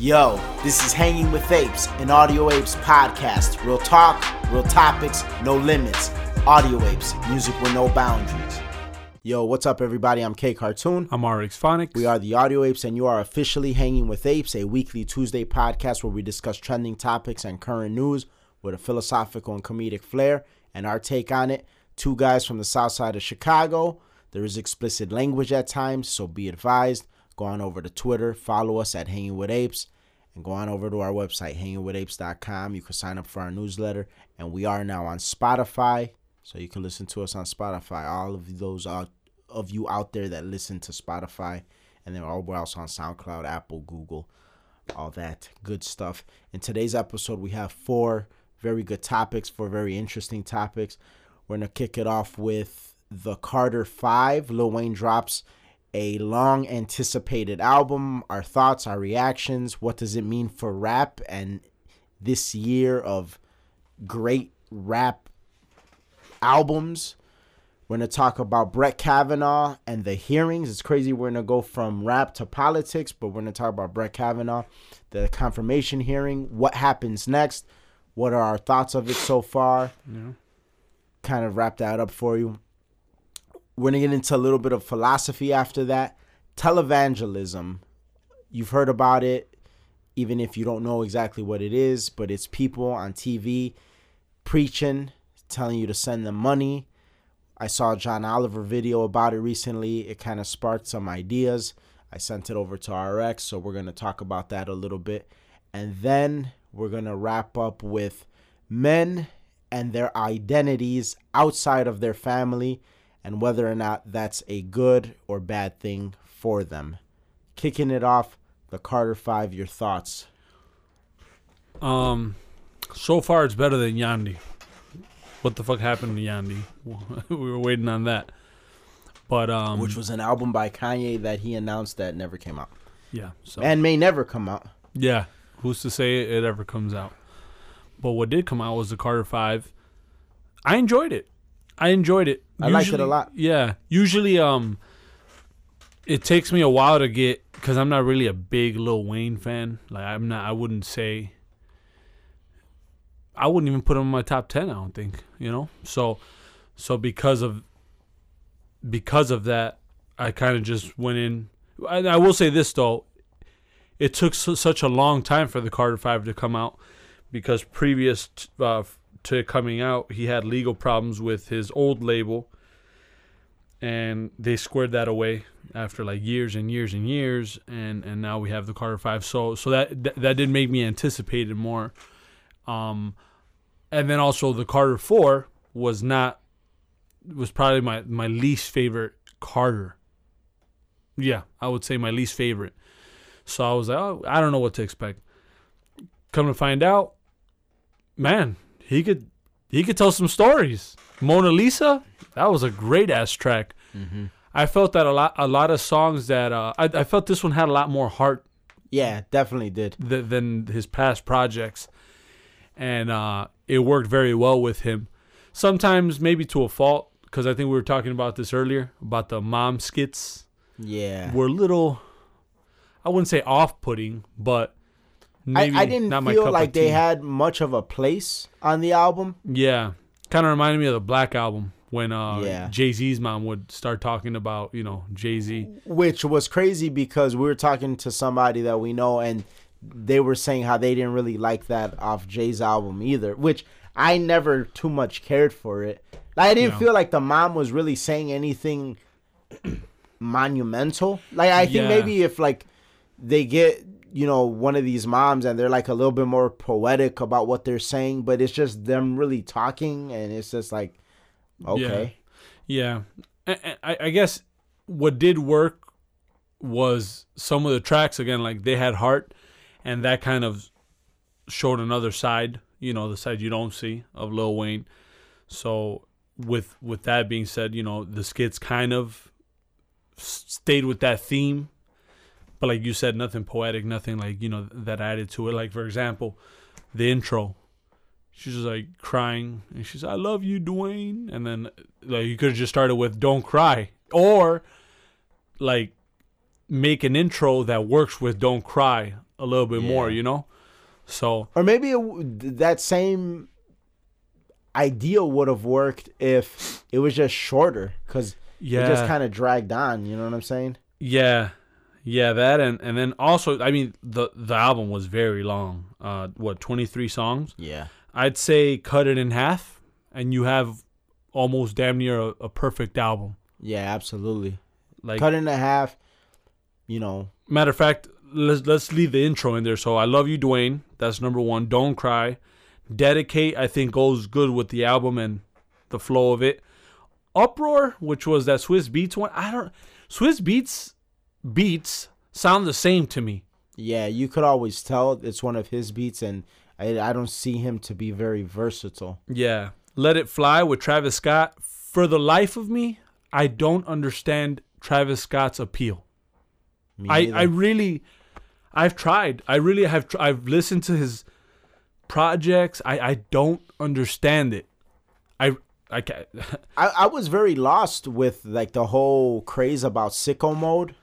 Yo, this is Hanging with Apes, an Audio Apes podcast. Real talk, real topics, no limits. Audio Apes, music with no boundaries. Yo, what's up, everybody? I'm K Cartoon. I'm RX Phonics. We are the Audio Apes, and you are officially Hanging with Apes, a weekly Tuesday podcast where we discuss trending topics and current news with a philosophical and comedic flair and our take on it. Two guys from the south side of Chicago. There is explicit language at times, so be advised. Go on over to Twitter, follow us at Hanging with Apes, and go on over to our website, hangingwithapes.com. You can sign up for our newsletter, and we are now on Spotify, so you can listen to us on Spotify. All of those uh, of you out there that listen to Spotify, and then we're also on SoundCloud, Apple, Google, all that good stuff. In today's episode, we have four very good topics, four very interesting topics. We're gonna kick it off with the Carter Five. Lil Wayne drops a long anticipated album, our thoughts, our reactions, what does it mean for rap and this year of great rap albums. We're going to talk about Brett Kavanaugh and the hearings. It's crazy. We're going to go from rap to politics, but we're going to talk about Brett Kavanaugh, the confirmation hearing, what happens next, what are our thoughts of it so far. Yeah. Kind of wrap that up for you. We're going to get into a little bit of philosophy after that. Televangelism. You've heard about it, even if you don't know exactly what it is, but it's people on TV preaching, telling you to send them money. I saw a John Oliver video about it recently. It kind of sparked some ideas. I sent it over to RX, so we're going to talk about that a little bit. And then we're going to wrap up with men and their identities outside of their family and whether or not that's a good or bad thing for them. Kicking it off, the Carter 5, your thoughts. Um, so far it's better than Yandhi. What the fuck happened to Yandhi? we were waiting on that. But um, Which was an album by Kanye that he announced that never came out. yeah, so And may never come out. yeah, who's to say it ever comes out? But what did come out was the Carter Five. I enjoyed it. I enjoyed it. I liked it a lot. Yeah, usually um, it takes me a while to get because I'm not really a big Lil Wayne fan. Like I'm not. I wouldn't say. I wouldn't even put him in my top ten. I don't think you know. So, so because of because of that, I kind of just went in. And I will say this though, it took su- such a long time for the Carter Five to come out because previous t- uh, to coming out, he had legal problems with his old label, and they squared that away after like years and years and years, and and now we have the Carter Five. So so that that, that did make me anticipate it more. Um, and then also the Carter Four was not was probably my my least favorite Carter. Yeah, I would say my least favorite. So I was like, oh, I don't know what to expect. Come to find out, man, he could he could tell some stories. Mona Lisa, that was a great ass track. I felt that a lot a lot of songs that uh, I, I felt this one had a lot more heart Yeah, definitely did. th- than his past projects, and uh, it worked very well with him. Sometimes maybe to a fault, because I think we were talking about this earlier about the mom skits Yeah. were little, I wouldn't say off-putting, but maybe I didn't not feel like they had much of a place on the album. Yeah, kind of reminded me of the Black album when uh, Yeah. Jay Z's mom would start talking about you know Jay Z. which was crazy because we were talking to somebody that we know and they were saying how they didn't really like that off Jay's album either, which I never too much cared for it. I didn't No. feel like the mom was really saying anything monumental. Like I think Yeah. maybe if like they get you know one of these moms and they're like a little bit more poetic about what they're saying, but it's just them really talking and it's just like okay. Yeah, I, I, I guess what did work was some of the tracks again, like they had heart, and that kind of showed another side. You know, the side you don't see of Lil Wayne. So with with that being said, you know the skits kind of stayed with that theme, but like you said, nothing poetic, nothing like you know that added to it. Like for example, the intro. She's just like crying, and she's, "I love you, Dwayne." And then, like, you could have just started with "Don't cry," or like make an intro that works with "Don't cry." a little bit more, you know. So Or maybe it, that same idea would have worked if it was just shorter because yeah, it just kind of dragged on. You know what I'm saying? Yeah, yeah, that and and then also, I mean, the the album was very long. Uh, what twenty three songs? Yeah. I'd say cut it in half, and you have almost damn near a, a perfect album. Yeah, absolutely. Like Cut it in half. You know. matter of fact, let's let's leave the intro in there. So I love you, Dwayne. That's number one. Don't cry. Dedicate. I think goes good with the album and the flow of it. Uproar, which was that Swizz Beatz one. I don't. Swizz Beatz beats sound the same to me. Yeah, you could always tell it's one of his beats, and I, I don't see him to be very versatile. Yeah. Let It Fly with Travis Scott. For the life of me, I don't understand Travis Scott's appeal. Me I. I really, I've tried. I really have. Tr- I've listened to his projects. I, I don't understand it. I I can't. I, I was very lost with like the whole craze about sicko mode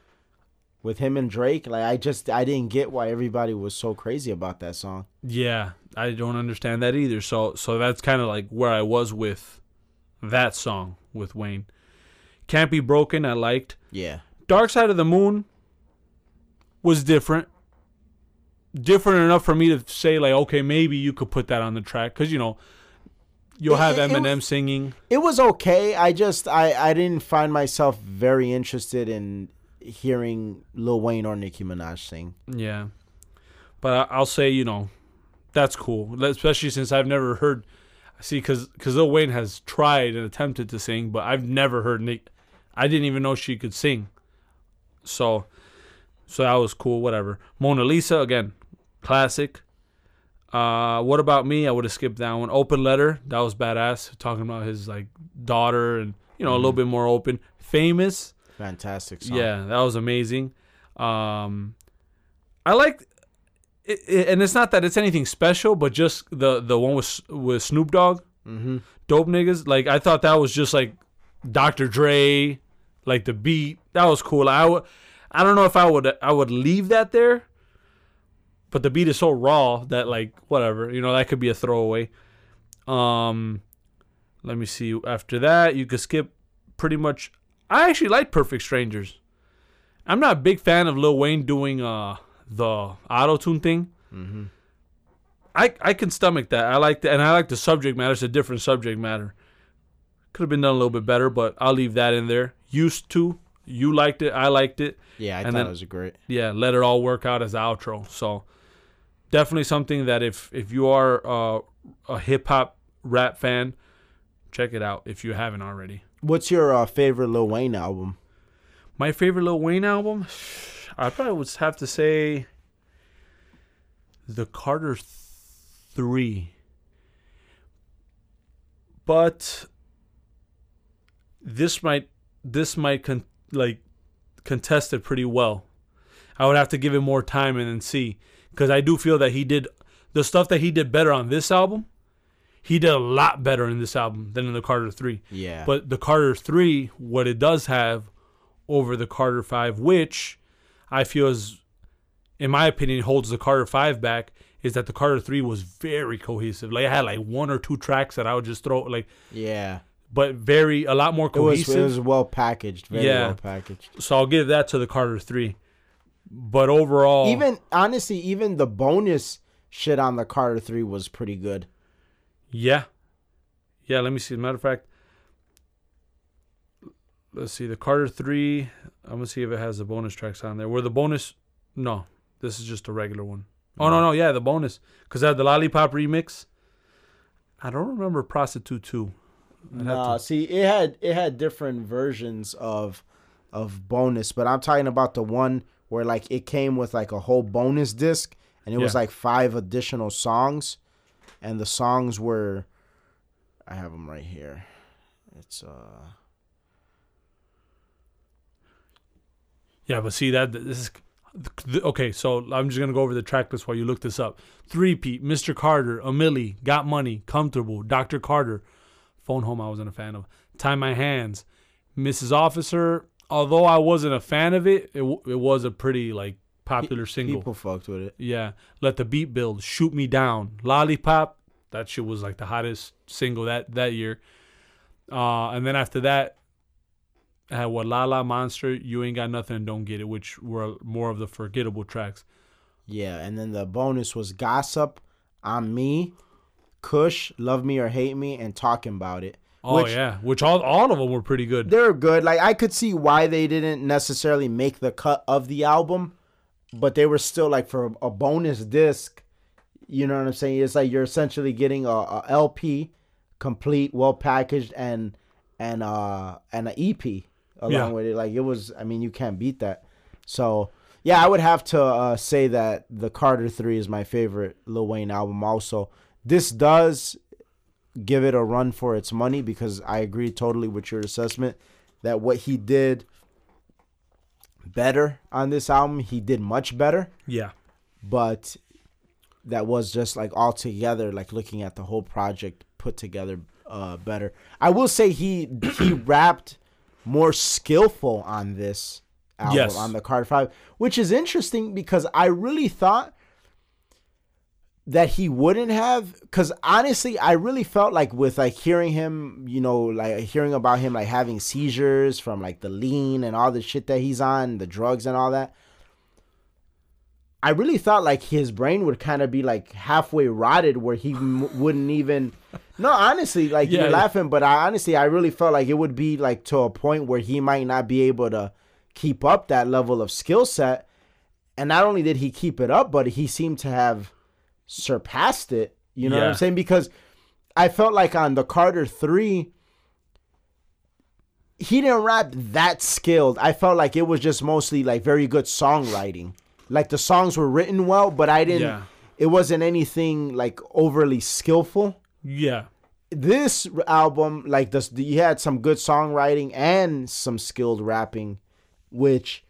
with him and Drake. Like I just I didn't get why everybody was so crazy about that song. yeah, I don't understand that either. So so that's kind of like where I was with that song with Wayne. Can't be broken. I liked. Yeah. Dark Side of the Moon was different. Different enough for me to say like, okay, maybe you could put that on the track because you know you'll It- have it- it Eminem was- singing. It was okay. I just I I didn't find myself very interested in hearing Lil Wayne or Nicki Minaj sing. Yeah, but I'll say you know that's cool, especially since I've never heard. See, because because Lil Wayne has tried and attempted to sing, but I've never heard Nick. I didn't even know she could sing. So, so that was cool. Whatever. Mona Lisa again, classic. Uh, what about me? I would have skipped that one. Open letter, that was badass. Talking about his like daughter and you know a little bit more open. Famous, Fantastic song. yeah, that was amazing. Um, I like, it, it, and it's not that it's anything special, but just the the one with with Snoop Dogg, Mm-hmm. dope niggas. Like I thought that was just like Dr. Dre, like the beat. That was cool. I would, I don't know if I would I would leave that there, but the beat is so raw that like whatever, you know, that could be a throwaway. Um, let me see. After that, you could skip pretty much. I actually like Perfect Strangers. I'm not a big fan of Lil Wayne doing uh the auto tune thing. Mm-hmm. I I can stomach that. I like that, and I like the subject matter. It's a different subject matter. Could have been done a little bit better, but I'll leave that in there. Used to, you liked it, I liked it. Yeah, I And thought then- it was great. Yeah, let it all work out as outro. So definitely something that if if you are uh, a hip hop rap fan, check it out if you haven't already. What's your uh, favorite Lil Wayne album? My favorite Lil Wayne album, I probably would have to say the Carter Three. But this might this might con- like contest it pretty well. I would have to give it more time and then see because I do feel that he did the stuff that he did better on this album. He did a lot better in this album than in the Carter Three. Yeah. But the Carter 3, what it does have over the Carter 5, which I feel is, in my opinion, holds the Carter 5 back, is that the Carter 3 was very cohesive. Like, I had like one or two tracks that I would just throw, like, yeah. but very, a lot more It was cohesive. it was well packaged. Very Yeah. well packaged. so I'll give that to the Carter 3. But overall, Even honestly, even the bonus shit on the Carter Three was pretty good. Yeah. Yeah, let me see. As a matter of fact, let's see. The Carter 3, I'm going to see if it has the bonus tracks on there. Where the bonus, no, this is just a regular one. Oh, no, no, yeah, the bonus. Because I had the Lollipop remix. I don't remember Prostitute 2. I'd Nah, to- see, it had it had different versions of of bonus, but I'm talking about the one where like it came with like a whole bonus disc, and it was like five additional songs, and the songs were, I have them right here. It's uh, Yeah, but see that this is okay. So I'm just gonna go over the track list while you look this up. Three Pete, Mr. Carter, A Milli, Got Money, Comfortable, Dr. Carter, Phone Home. I wasn't a fan of. Tie My Hands, Mrs. Officer. Although I wasn't a fan of it, it, it was a pretty like popular single. People fucked with it. Yeah, let the beat build, shoot me down, lollipop. That shit was like the hottest single that that year. Uh, and then after that, I had what La La Monster, You Ain't Got Nothing, Don't Get It, which were more of the forgettable tracks. Yeah, and then the bonus was gossip, on me, Kush, love me or hate me, and talking about it. Oh Which- yeah, which all all of them were pretty good. They're good. Like I could see why they didn't necessarily make the cut of the album, but they were still like for a bonus disc. You know what I'm saying? It's like you're essentially getting a, a LP, complete, well packaged, and and uh and an EP along Yeah. with it. Like it was. I mean, you can't beat that. So yeah, I would have to uh, say that the Carter Three is my favorite Lil Wayne album. Also, this does give it a run for its money because I agree totally with your assessment that what he did better on this album, he did much better, Yeah, but that was just like all together, like looking at the whole project put together uh better. I will say he he rapped more skillful on this album Yes. on the Card 5, which is interesting because I really thought that he wouldn't have because honestly i really felt like with like hearing him you know like hearing about him like having seizures from like the lean and all the shit that he's on the drugs and all that i really thought like his brain would kind of be like halfway rotted where he m- wouldn't even no honestly like Yeah. you're laughing but i honestly i really felt like it would be like to a point where he might not be able to keep up that level of skill set and not only did he keep it up but he seemed to have surpassed it. You know what I'm saying? Because I felt like on the Carter three, he didn't rap that skilled. I felt like it was just mostly like very good songwriting. Like the songs were written well, but I didn't. Yeah. It wasn't anything like overly skillful. yeah, This album, like this, you had some good songwriting and some skilled rapping, which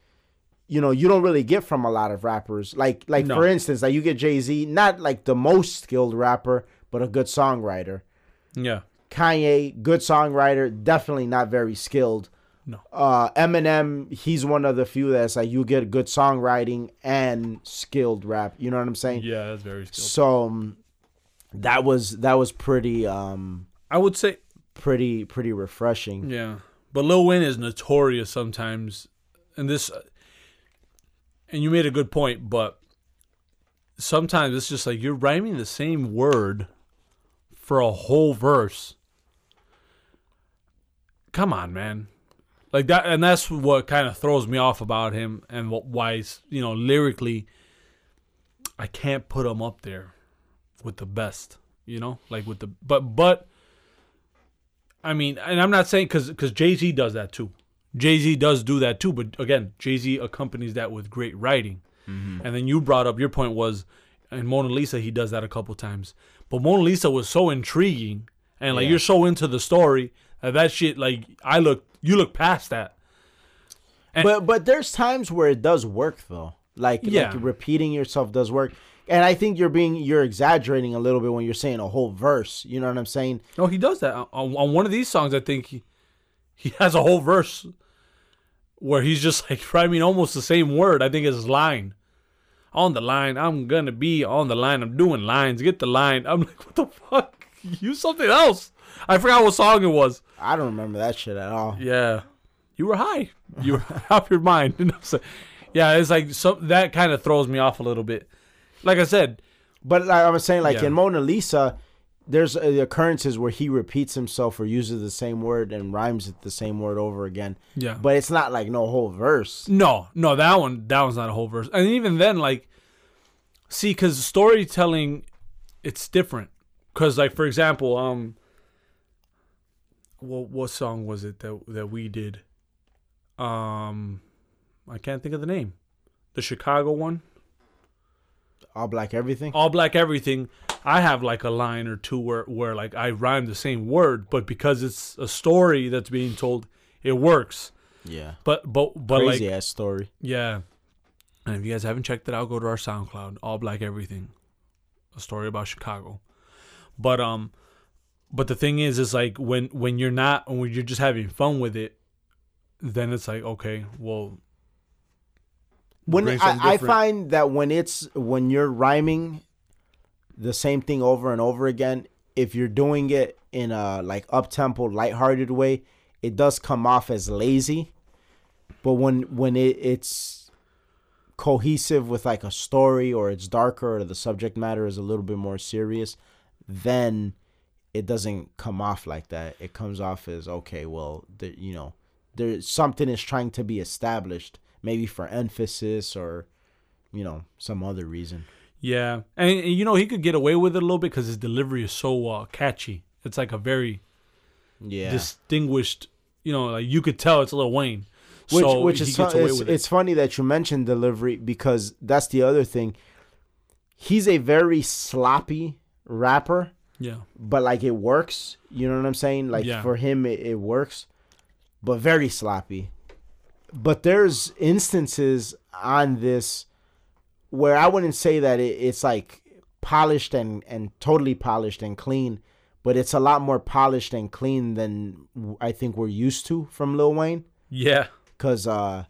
you know you don't really get from a lot of rappers. Like like No. for instance, like you get Jay Z, not like the most skilled rapper, but a good songwriter. yeah, Kanye, good songwriter, definitely not very skilled. No. Uh, Eminem, he's one of the few that's like you get good songwriting and skilled rap. You know what I'm saying? yeah. That's very skilled. So um, that was that was pretty um I would say pretty pretty refreshing. Yeah, but Lil Wayne is notorious sometimes, and this, and you made a good point. But sometimes it's just like you're rhyming the same word for a whole verse. Come on, man, like that, and that's what kind of throws me off about him, and what why you know lyrically, I can't put him up there with the best. You know, like with the but but. I mean, and I'm not saying because because Jay Z does that too. Jay Z does do that too, but again, Jay Z accompanies that with great writing. Mm-hmm. And then you brought up your point was, in Mona Lisa he does that a couple times, but Mona Lisa was so intriguing and like Yeah. you're so into the story that that shit like I look you look past that. And- But but there's times where it does work though. Like Yeah. like repeating yourself does work. And I think you're being you're exaggerating a little bit when you're saying a whole verse. You know what I'm saying? No, he does that on, on one of these songs. I think he he has a whole verse where he's just like rhyming almost the same word. I think it's his line. On the line, I'm gonna be on the line. I'm doing lines. Get the line. I'm like, what the fuck? Use something else. I forgot what song it was. I don't remember that shit at all. Yeah, you were high. You were off your mind. You know what I'm yeah, it's like so that kind of throws me off a little bit. Like I said, But like I was saying, like Yeah. in Mona Lisa, there's uh, occurrences where he repeats himself or uses the same word and rhymes it the same word over again. yeah, But it's not like no whole verse. No, no, that one, that one's not a whole verse. And even then, like, see, because storytelling, it's different. Because, like, for example, um, what what song was it that that we did? Um, I can't think of the name. The Chicago one, All black everything. All Black Everything. I have like a line or two where where like I rhyme the same word, but because it's a story that's being told, it works. Yeah. But but but like Crazy ass story. Yeah. And if you guys haven't checked it out, go to our SoundCloud, All Black Everything. A story about Chicago. But um but the thing is is like when when you're not when you're just having fun with it, then it's like, okay, well when I, I find that when it's when you're rhyming the same thing over and over again, if you're doing it in a like up tempo, lighthearted way, it does come off as lazy. But when when it, it's cohesive with like a story or it's darker or the subject matter is a little bit more serious, then it doesn't come off like that. It comes off as okay, well, the, you know, there's something is trying to be established, maybe for emphasis or you know some other reason. Yeah, and, and, you know he could get away with it a little bit because his delivery is so uh, catchy. It's like a very Yeah, distinguished. You know, like you could tell it's Lil Wayne. which so which is gets fu- away it's, it. it's funny that you mentioned delivery because that's the other thing. He's a very sloppy rapper, Yeah, but like it works. You know what I'm saying? Like Yeah. for him, it, it works, but very sloppy. But there's instances on this where I wouldn't say that it, it's like polished and and totally polished and clean, but it's a lot more polished and clean than I think we're used to from Lil Wayne. Yeah, because uh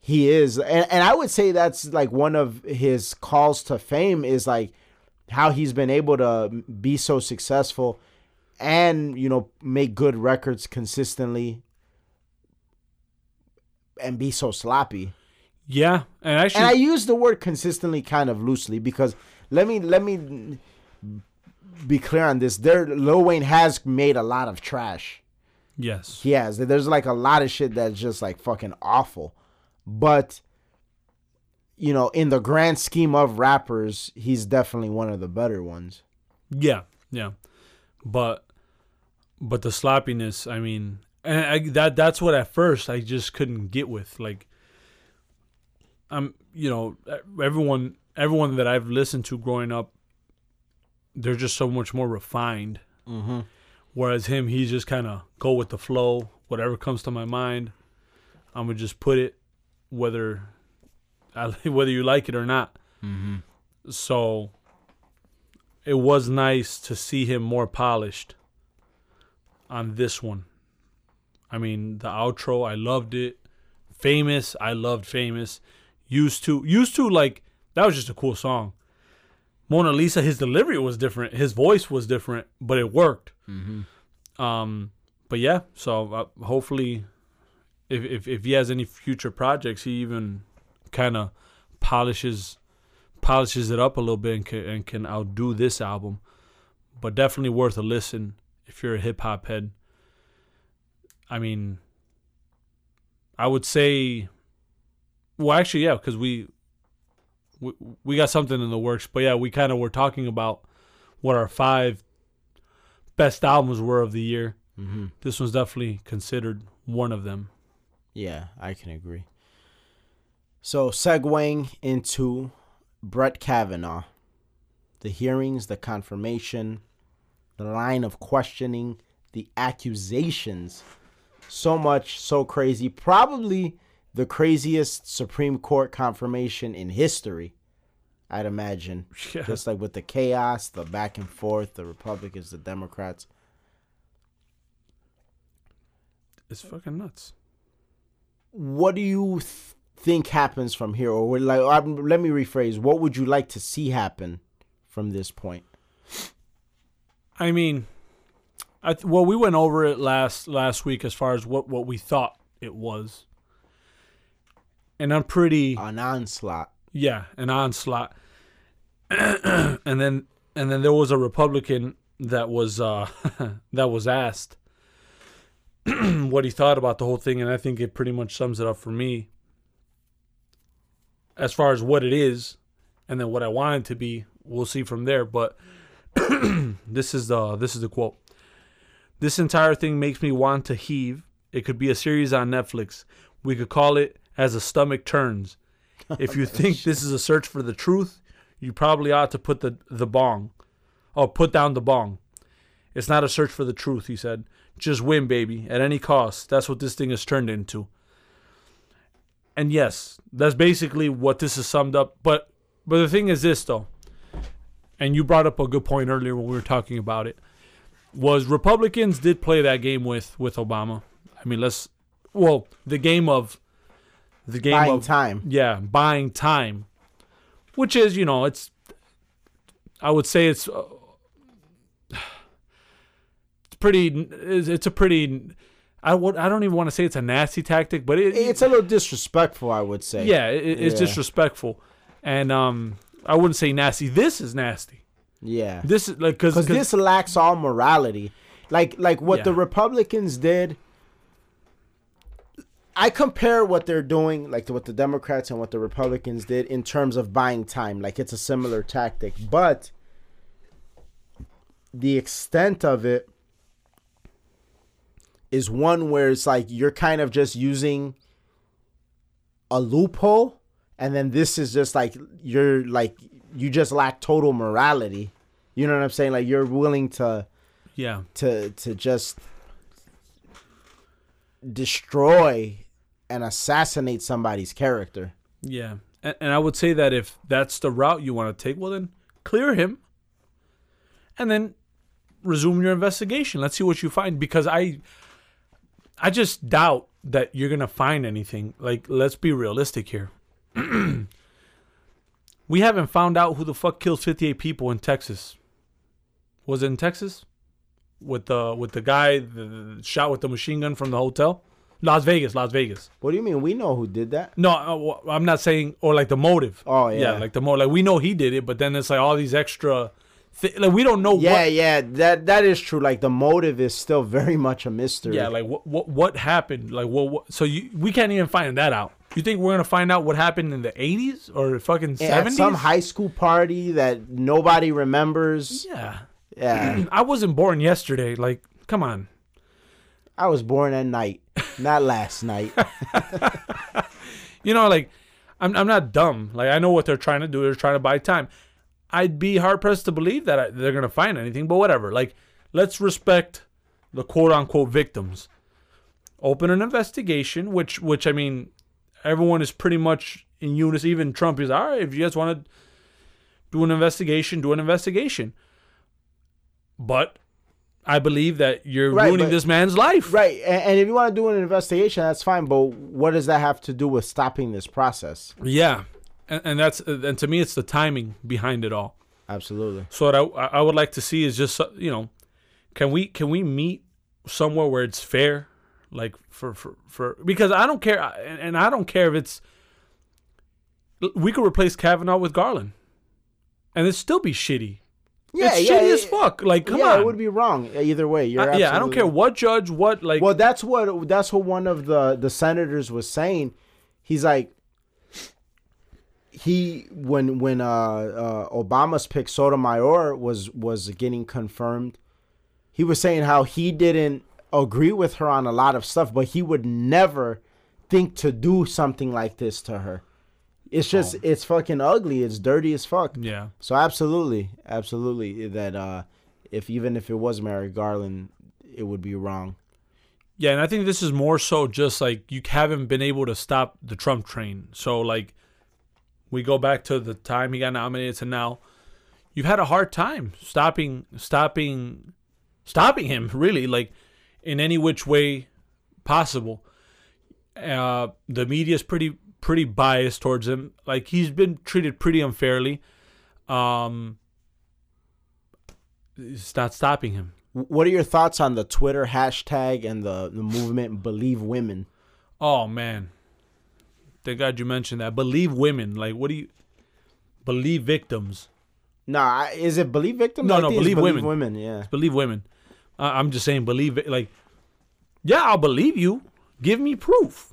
he is and, and i would say that's like one of his calls to fame is like how he's been able to be so successful and you know make good records consistently and be so sloppy yeah. And actually, and i use the word consistently kind of loosely because let me let me be clear on this there lil wayne has made a lot of trash yes, he has. There's like a lot of shit that's just like fucking awful. But you know, in the grand scheme of rappers, he's definitely one of the better ones. yeah, yeah. But but the sloppiness. I mean, and I, that that's what at first I just couldn't get with. Like, I'm you know everyone everyone that I've listened to growing up, they're just so much more refined. Mm-hmm. Whereas him, he's just kind of go with the flow. Whatever comes to my mind, I'm gonna just put it, whether I, whether you like it or not. Mm-hmm. So it was nice to see him more polished on this one. I mean, the outro, I loved it. Famous, I loved Famous. Used to, used to like that was just a cool song. Mona Lisa, his delivery was different, his voice was different, but it worked. Mm-hmm. Um, but yeah, so uh, hopefully, if, if if he has any future projects, he even kind of polishes polishes it up a little bit and can, and can outdo this album. But definitely worth a listen if you're a hip hop head. I mean, I would say, well, actually, yeah, because we, we we got something in the works. But yeah, we kind of were talking about what our five best albums were of the year. Mm-hmm. This one's definitely considered one of them. Yeah, I can agree. So segueing into Brett Kavanaugh, the hearings, the confirmation, the line of questioning, the accusations. So much, so crazy. Probably the craziest Supreme Court confirmation in history, I'd imagine. Yeah. Just like with the chaos, the back and forth, the Republicans, the Democrats. It's fucking nuts. what do you th- think happens from here or would like um, let me rephrase what would you like to see happen from this point I mean, I th- well, we went over it last last week as far as what what we thought it was, and I'm pretty an onslaught yeah an onslaught, and then and then there was a Republican that was uh that was asked what he thought about the whole thing, and I think it pretty much sums it up for me as far as what it is, and then what I want it to be. We'll see from there, but this is the this is the quote. This entire thing makes me want to heave. It could be a series on Netflix. We could call it as a stomach turns. If you think this is a search for the truth, you probably ought to put the the bong. Oh, put down the bong. It's not a search for the truth, he said. Just win, baby, at any cost. That's what this thing has turned into. And yes, that's basically what this is summed up. But but the thing is this though, and you brought up a good point earlier when we were talking about it, was Republicans did play that game with with Obama. I mean, let's well, the game of the game Buying of time. yeah, buying time, which is you know it's. I would say it's. Uh, it's pretty. It's it's a pretty. I would. I don't even want to say it's a nasty tactic, but it, It's a little disrespectful, I would say. yeah, it, it's Yeah. disrespectful, and um, I wouldn't say nasty. This is nasty. Yeah. This is like because this lacks all morality. Like like what the Republicans did. I compare what they're doing, like to what the Democrats and what the Republicans did in terms of buying time. Like it's a similar tactic, but the extent of it is one where it's like you're kind of just using a loophole, and then this is just like you're like you just lack total morality. You know what I'm saying? Like you're willing to yeah, to to just destroy and assassinate somebody's character. yeah, and, and I would say that if that's the route you want to take, well then clear him, and then resume your investigation. Let's see what you find because I, I just doubt that you're gonna find anything. Like, let's be realistic here. we haven't found out who the fuck killed 58 people in Texas. Was it in Texas? With the with the guy the, the shot with the machine gun from the hotel, Las Vegas, Las Vegas. What do you mean? We know who did that. No, uh, I'm not saying or like the motive. Oh, yeah. like the motive. Like we know he did it, but then it's like all these extra. Thi- like we don't know. Yeah, what, yeah, that that is true. Like the motive is still very much a mystery. yeah. Like what what what happened? Like what, what? So you we can't even find that out. You think we're gonna find out what happened in the 80s or fucking at 70s? some high school party that nobody remembers. yeah. Yeah, I wasn't born yesterday. Like, come on. I was born at night, not last night. You know, like I'm I'm not dumb. Like I know what they're trying to do. They're trying to buy time. I'd be hard pressed to believe that I, they're gonna find anything. But whatever. Like let's respect the quote unquote victims. Open an investigation, which which I mean, everyone is pretty much in unison. Even Trump is all right. If you guys want to do an investigation, do an investigation. But I believe that you're Right, ruining but- this man's life. right, and, and if you want to do an investigation, that's fine. But what does that have to do with stopping this process? Yeah, and, and that's and to me, it's the timing behind it all. Absolutely. So what I I would like to see is just you know, can we can we meet somewhere where it's fair, like for for, for because I don't care and and I don't care if it's we could replace Kavanaugh with Garland, and it'd still be shitty. Yeah, it's yeah, shitty as fuck. Like come yeah, on, it would be wrong either way. You're I- yeah, I don't care what judge, what like. Well, that's what that's what one of the the senators was saying. He's like, he when when uh, uh Obama's pick Sotomayor was was getting confirmed, he was saying how he didn't agree with her on a lot of stuff, but he would never think to do something like this to her. It's just Oh. it's fucking ugly. It's dirty as fuck. yeah, So absolutely, absolutely that uh if even if it was Merrick Garland, it would be wrong. Yeah, and I think this is more so just like you haven't been able to stop the Trump train. So like we go back to the time he got nominated to now. You've had a hard time stopping stopping stopping him really like in any which way possible. Uh the media's pretty pretty biased towards him. Like he's been treated pretty unfairly. Um it's not stopping him. What are your thoughts on the Twitter hashtag and the, the movement Believe Women? Oh man. Thank God you mentioned that. Believe women. Like what do you believe victims? Nah, is it Believe Victims? No, I no, it's Believe Women. women, yeah. Believe women. I I'm just saying believe it like Yeah, I'll believe you. Give me proof.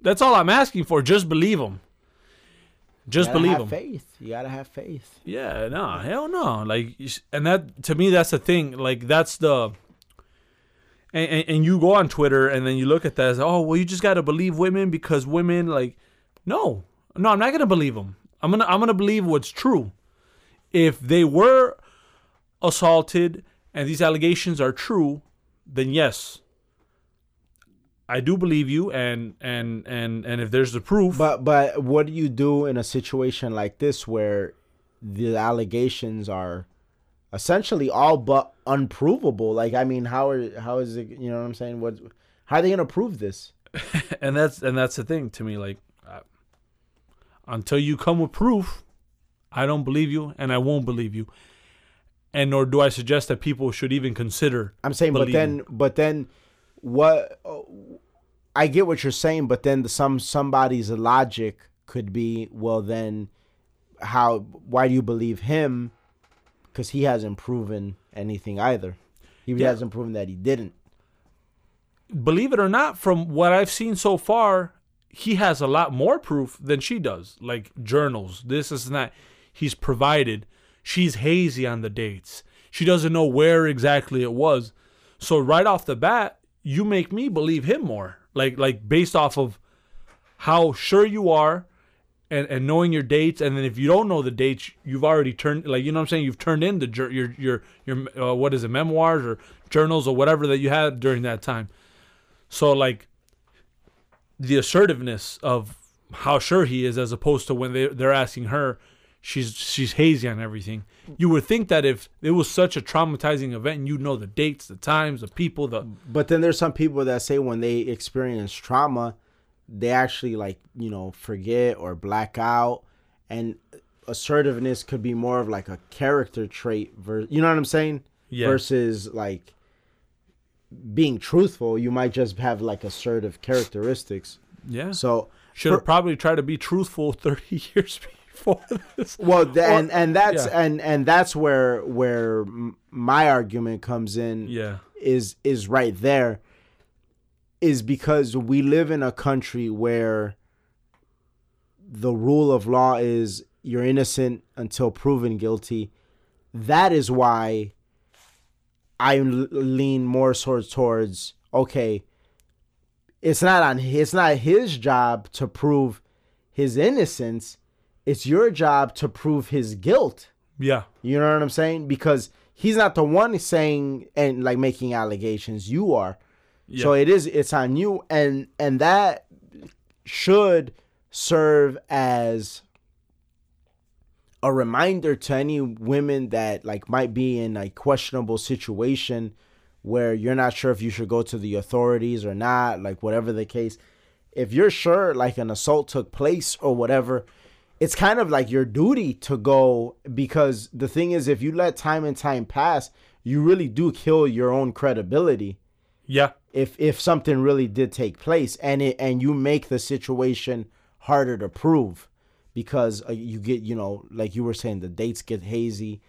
That's all I'm asking for. Just believe them. Just believe them. faith. You gotta have faith. Yeah, no, hell no. Like, and that to me, that's the thing. Like, that's the. And, and, and you go on Twitter and then you look at that as, oh, well, you just gotta believe women because women, like, no, no, I'm not gonna believe them. I'm gonna, I'm gonna believe what's true. If they were assaulted and these allegations are true, then yes, I do believe you. And and and and if there's the proof, But but what do you do in a situation like this where the allegations are essentially all but unprovable? Like I mean, how are how is it? You know what I'm saying? What how are they gonna prove this? and that's and that's the thing to me like uh, until you come with proof, I don't believe you, and I won't believe you. And nor do I suggest that people should even consider. I'm saying, but then, but then, what? I get what you're saying, but then the, some somebody's logic could be, well, then, how? Why do you believe him? Because he hasn't proven anything either. He Yeah. hasn't proven that he didn't. believe it or not, from what I've seen so far, he has a lot more proof than she does. Like journals, this is that. He's provided. She's hazy on the dates. She doesn't know where exactly it was. So right off the bat, you make me believe him more. Like like based off of how sure you are and, and knowing your dates and then if you don't know the dates you've already turned like you know what I'm saying you've turned in the your your your uh, what is it memoirs or journals or whatever that you had during that time so like the assertiveness of how sure he is as opposed to when they they're asking her she's she's hazy on everything you would think that if it was such a traumatizing event and you know the dates the times the people the But then there's some people that say when they experience trauma, they actually like you know forget or black out, and assertiveness could be more of like a character trait. Ver- you know what I'm saying? Yeah. Versus like being truthful, you might just have like assertive characteristics. yeah So should have probably tried to be truthful 30 years before this well, th- and and that's yeah. and and that's where where my argument comes in. yeah is is right there is because we live in a country where the rule of law is you're innocent until proven guilty that is why I lean more towards towards okay it's not on it's not his job to prove his innocence it's your job to prove his guilt yeah you know what I'm saying? Because he's not the one saying and like making allegations. You are. yeah So it is it's on you and and that should serve as a reminder to any women that like might be in a questionable situation where you're not sure if you should go to the authorities or not, like whatever the case. If you're sure like an assault took place or whatever, it's kind of like your duty to go because the thing is if you let time and time pass, you really do kill your own credibility. Yeah. If if something really did take place and it and you make the situation harder to prove because uh, you get you know like you were saying the dates get hazy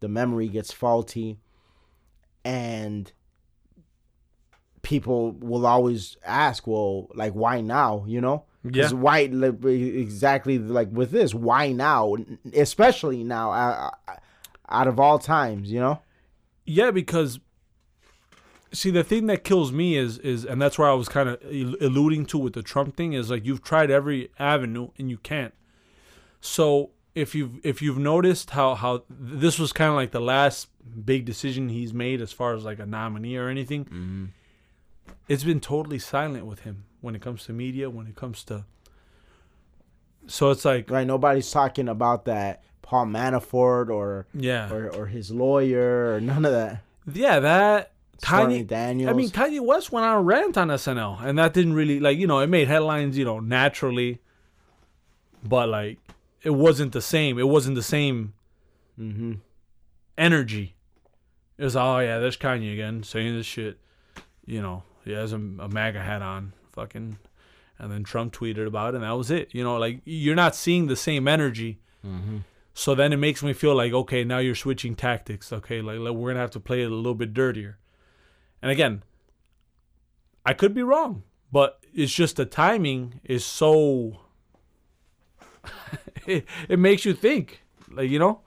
the memory gets faulty and people will always ask well like why now? You know 'Cause Yeah. why like, exactly like with this why now especially now uh, out of all times you know Yeah, because see the thing that kills me is is and that's where I was kind of alluding to with the Trump thing is like you've tried every avenue and you can't. So if you've if you've noticed how how this was kind of like the last big decision he's made as far as like a nominee or anything, it's been totally silent with him when it comes to media, when it comes to. So it's like right nobody's talking about that paul manafort or yeah, or, or his lawyer or none of that. yeah that Stormy Kanye Daniels. I mean, Kanye West went on a rant on SNL, and that didn't really like you know it made headlines you know naturally, but like it wasn't the same. It wasn't the same hmm energy. It was oh yeah, there's Kanye again saying this shit. You know, he has a, a MAGA hat on, fucking, and then Trump tweeted about it, and that was it. You know, like you're not seeing the same energy. Mm-hmm. So then it makes me feel like okay, now you're switching tactics. Okay, like, like we're gonna have to play it a little bit dirtier. And again, I could be wrong, but it's just the timing is so. it, it makes you think, like you know.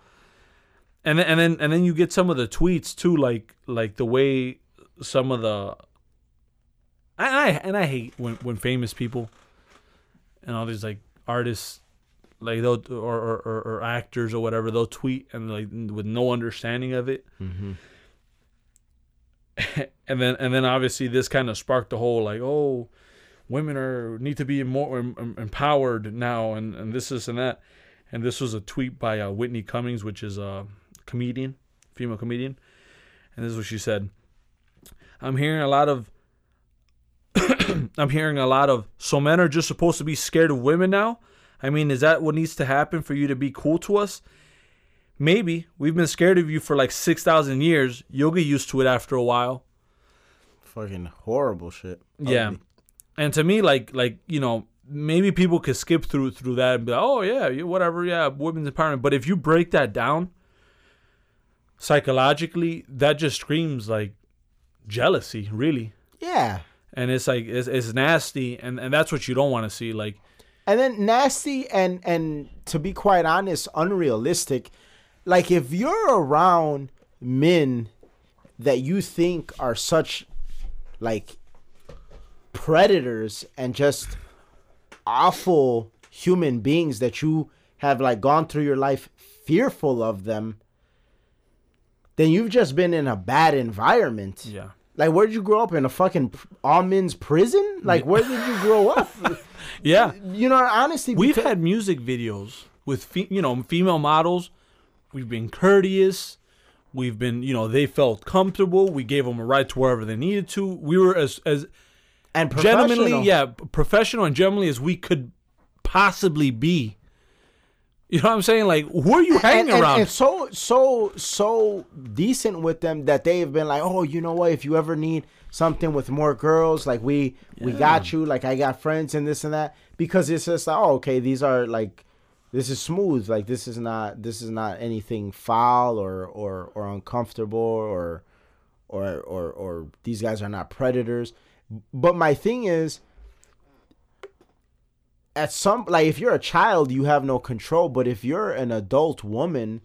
And then, and then and then you get some of the tweets too, like like the way some of the. And I and I hate when when famous people. And all these like artists, like they'll or or, or, or actors or whatever they'll tweet and like with no understanding of it. Hmm and then and then obviously this kind of sparked the whole like oh women are need to be more em- em- empowered now and and this this and that. And this was a tweet by uh, Whitney Cummings which is a comedian female comedian. And this is what she said. I'm hearing a lot of I'm hearing a lot of so men are just supposed to be scared of women now. I mean, is that what needs to happen for you to be cool to us? Maybe we've been scared of you for like six thousand years. You'll get used to it after a while. Fucking horrible shit. Yeah, and to me, like like you know, maybe people could skip through through that and be like, oh yeah, yeah, whatever, yeah, women's empowerment. But if you break that down psychologically, that just screams like jealousy, really. Yeah. And it's like it's, it's nasty, and and that's what you don't want to see. Like and then nasty and and to be quite honest unrealistic like if you're around men that you think are such like predators and just awful human beings that you have like gone through your life fearful of them then you've just been in a bad environment yeah, like where'd you grow up in a fucking all men's prison like where did you grow up yeah. you know honestly We've because- had music videos with fe- you know female models. We've been courteous. We've been you know they felt comfortable. We gave them a right to wherever they needed to. We were as as and gentlemanly, yeah, professional and gentlemanly as we could possibly be. You know what I'm saying? Like, who are you hanging and, and- around? and so so so decent with them that they've been like, oh, you know what? If you ever need something with more girls, like we we got you. Like I got friends and this and that because it's just like, oh, okay, these are like this is smooth. Like this is not this is not anything foul or or or uncomfortable or or or or these guys are not predators. But my thing is at some like if you're a child you have no control but if you're an adult woman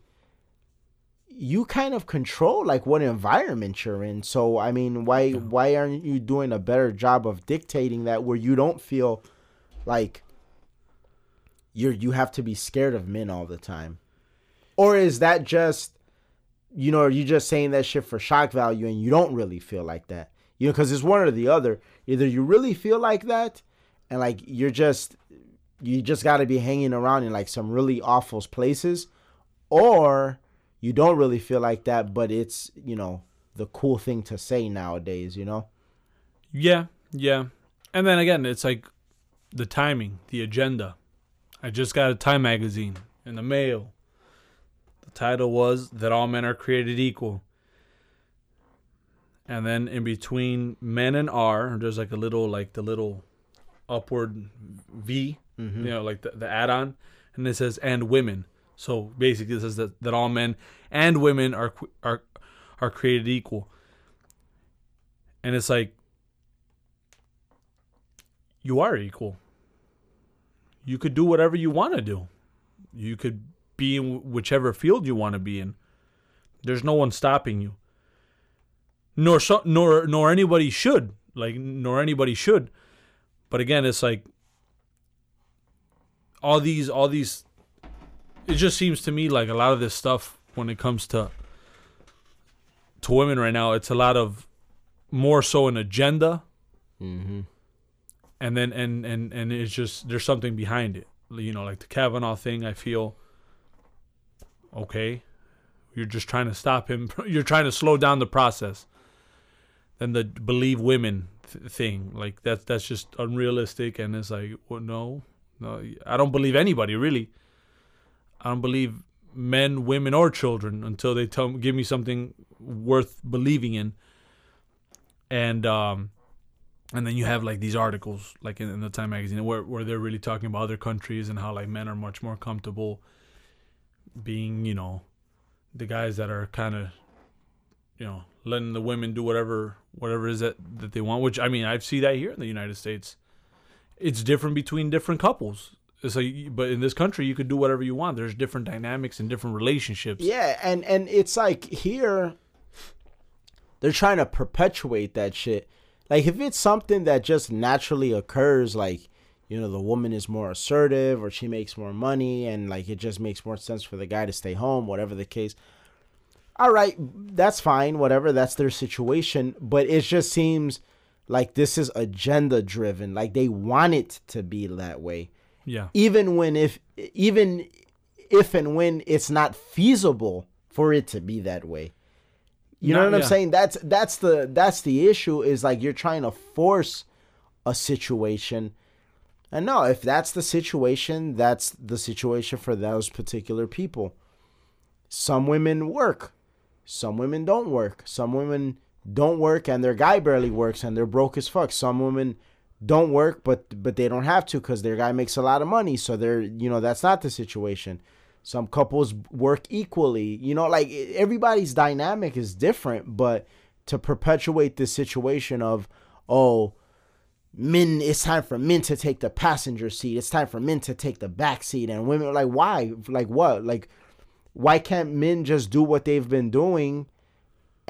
you kind of control like what environment you're in. So i mean why why aren't you doing a better job of dictating that where you don't feel like you're you have to be scared of men all the time? Or is that just you know are you just saying that shit for shock value and you don't really feel like that? You know because it's one or the other. Either you really feel like that and like you're just you just got to be hanging around in like some really awful places or you don't really feel like that but it's you know the cool thing to say nowadays you know Yeah, yeah. And then again, it's like the timing, the agenda. I just got a Time magazine in the mail. The title was That All Men Are Created Equal. And then in between men and R, there's like a little, like the little upward V, Mm-hmm. you know, like the, the add on. And it says, and women. So basically, it says that, that all men and women are, are, are created equal. And it's like, you are equal. You could do whatever you want to do. You could be in whichever field you want to be in. There's no one stopping you. Nor so, nor nor anybody should. Like nor anybody should. But again, it's like all these all these it just seems to me like a lot of this stuff when it comes to to women right now, it's a lot of more so an agenda. Mm-hmm. and then and and and it's just there's something behind it. You know like the kavanaugh thing i feel okay you're just trying to stop him. You're trying to slow down the process then the believe women th- thing. Like that's that's just unrealistic and it's like well, no no i don't believe anybody really. I don't believe men women or children until they tell give me something worth believing in. And um and then you have like these articles like in, in the time magazine where, where they're really talking about other countries and how like men are much more comfortable being you know the guys that are kind of you know letting the women do whatever whatever is that that they want which i mean i see that here in the united states it's different between different couples. Like but in this country you could do whatever you want. There's different dynamics and different relationships. Yeah and and it's like here they're trying to perpetuate that shit. Like if it's something that just naturally occurs like you know the woman is more assertive or she makes more money and like it just makes more sense for the guy to stay home whatever the case all right that's fine whatever that's their situation. But it just seems like this is agenda driven like they want it to be that way yeah even when if even if and when it's not feasible for it to be that way you know No, what i'm yeah. saying that's that's the that's the issue is like you're trying to force a situation. And no, if that's the situation, that's the situation for those particular people. Some women work, some women don't work. Some women don't work and their guy barely works and they're broke as fuck. Some women don't work but but they don't have to cuz their guy makes a lot of money, so they're, you know, that's not the situation. Some couples work equally. You know, like everybody's dynamic is different, but to perpetuate this situation of oh, men it's time for men to take the passenger seat it's time for men to take the back seat and women like why like what like why can't men just do what they've been doing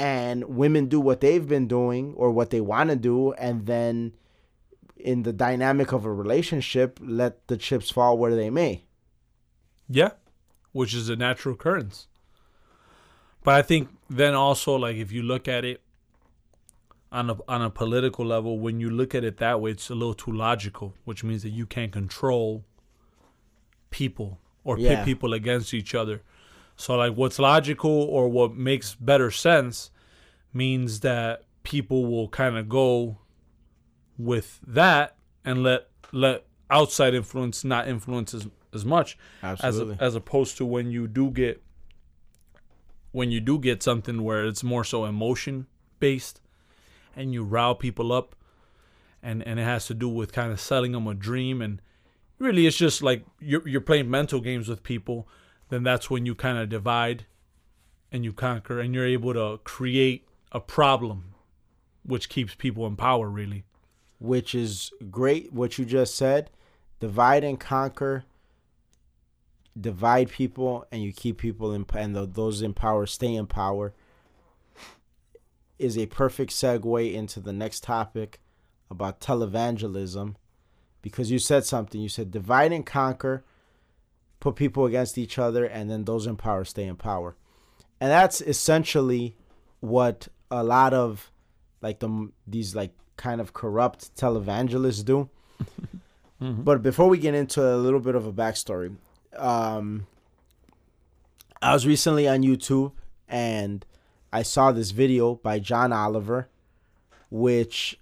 and women do what they've been doing or what they want to do and then in the dynamic of a relationship let the chips fall where they may Yeah, which is a natural occurrence. But I think then also like if you look at it on a on a political level, when you look at it that way, it's a little too logical, which means that you can't control people or Yeah. pit people against each other. So like what's logical or what makes better sense means that people will kind of go with that and let let outside influence not influence as, as much as Absolutely. as opposed to when you do get when you do get something where it's more so emotion based and you rile people up and and it has to do with kind of selling them a dream and really it's just like you're you're playing mental games with people then that's when you kind of divide and you conquer and you're able to create a problem which keeps people in power really. Which is great what you just said. Divide and conquer divide people and you keep people in and tho- those in power stay in power is a perfect segue into the next topic about televangelism. Because you said something you said divide and conquer put people against each other and then those in power stay in power. And that's essentially what a lot of like the these like kind of corrupt televangelists do. But before we get into a little bit of a backstory um i was recently on youtube and i saw this video by john oliver which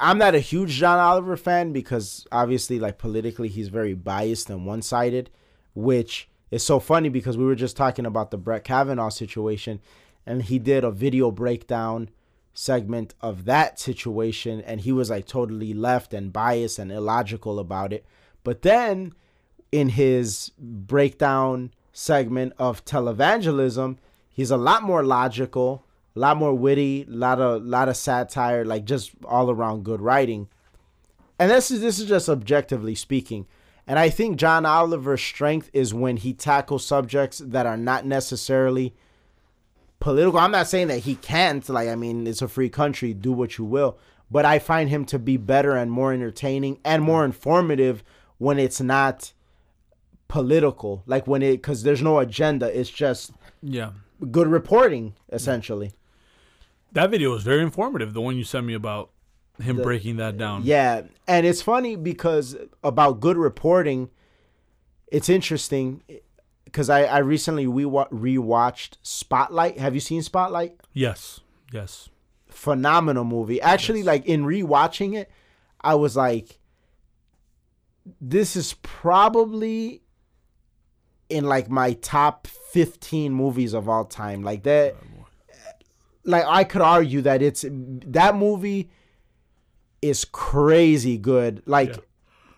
i'm not a huge john oliver fan because obviously like politically he's very biased and one-sided which is so funny because we were just talking about the brett kavanaugh situation and he did a video breakdown segment of that situation and he was like totally left and biased and illogical about it. But then in his breakdown segment of televangelism he's a lot more logical a lot more witty a lot of lot of satire like just all around good writing. And this is this is just objectively speaking. And i think john oliver's strength is when he tackles subjects that are not necessarily political. I'm not saying that he can't. Like, I mean, it's a free country. Do what you will. But I find him to be better and more entertaining and more informative when it's not political. Like when it, because there's no agenda. It's just yeah good reporting, essentially. that video was very informative the one you sent me about him breaking that down Yeah, and it's funny because about good reporting, it's interesting because I I recently we rewatched Spotlight. Have you seen Spotlight? yes yes phenomenal movie. Actually, like in rewatching it, I was like, this is probably in like my top 15 movies of all time. Like that, oh, like I could argue that it's that movie is crazy good. Like, Yeah.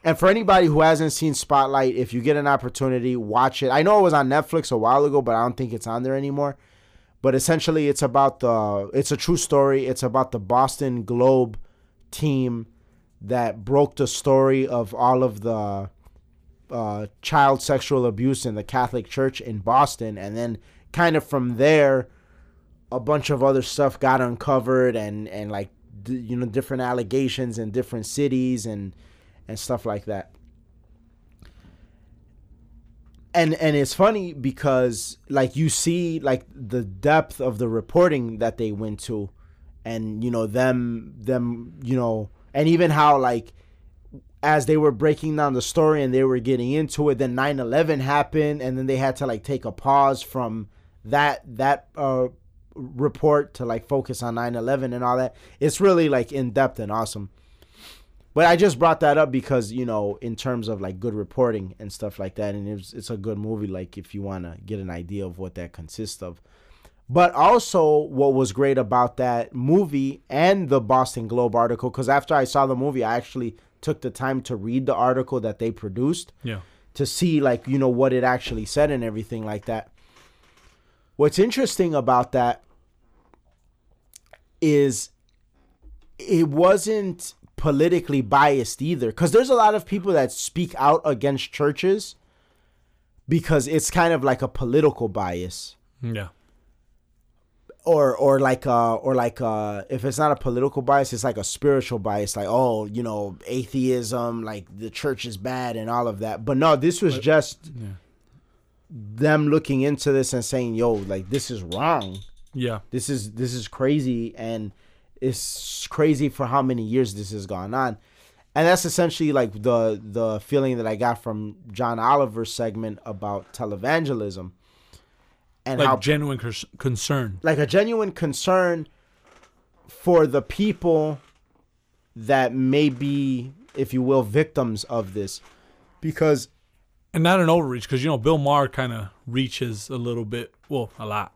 And for anybody who hasn't seen Spotlight, if you get an opportunity, watch it. I know it was on Netflix a while ago, but I don't think it's on there anymore. But essentially it's about the it's a true story. It's about the boston globe team that broke the story of all of the uh, child sexual abuse in the catholic church in boston. And then kind of from there a bunch of other stuff got uncovered and and like you know different allegations in different cities and and stuff like that. And and it's funny because like you see like the depth of the reporting that they went to and you know them them you know and even how like as they were breaking down the story and they were getting into it then 9-11 happened and then they had to like take a pause from that that uh report to like focus on 9-11 and all that. It's really like in depth and awesome But I just brought that up because you know, in terms of like good reporting and stuff like that, and it's it's a good movie. Like if you want to get an idea of what that consists of. But also, what was great about that movie and the Boston Globe article, because after I saw the movie, I actually took the time to read the article that they produced Yeah. to see like you know what it actually said and everything like that. What's interesting about that is it wasn't politically biased either cuz there's a lot of people that speak out against churches because it's kind of like a political bias Yeah. or or like uh or like uh if it's not a political bias it's like a spiritual bias like oh you know atheism like the church is bad and all of that but no this was just Yeah. them looking into this and saying yo like this is wrong Yeah. this is this is crazy and it's crazy for how many years this has gone on and that's essentially like the the feeling that i got from john oliver's segment about televangelism and Like how genuine cons- concern. like a genuine concern for the people that may be, if you will, victims of this. Because and not an overreach because you know Bill Maher kind of reaches a little bit, well, a lot,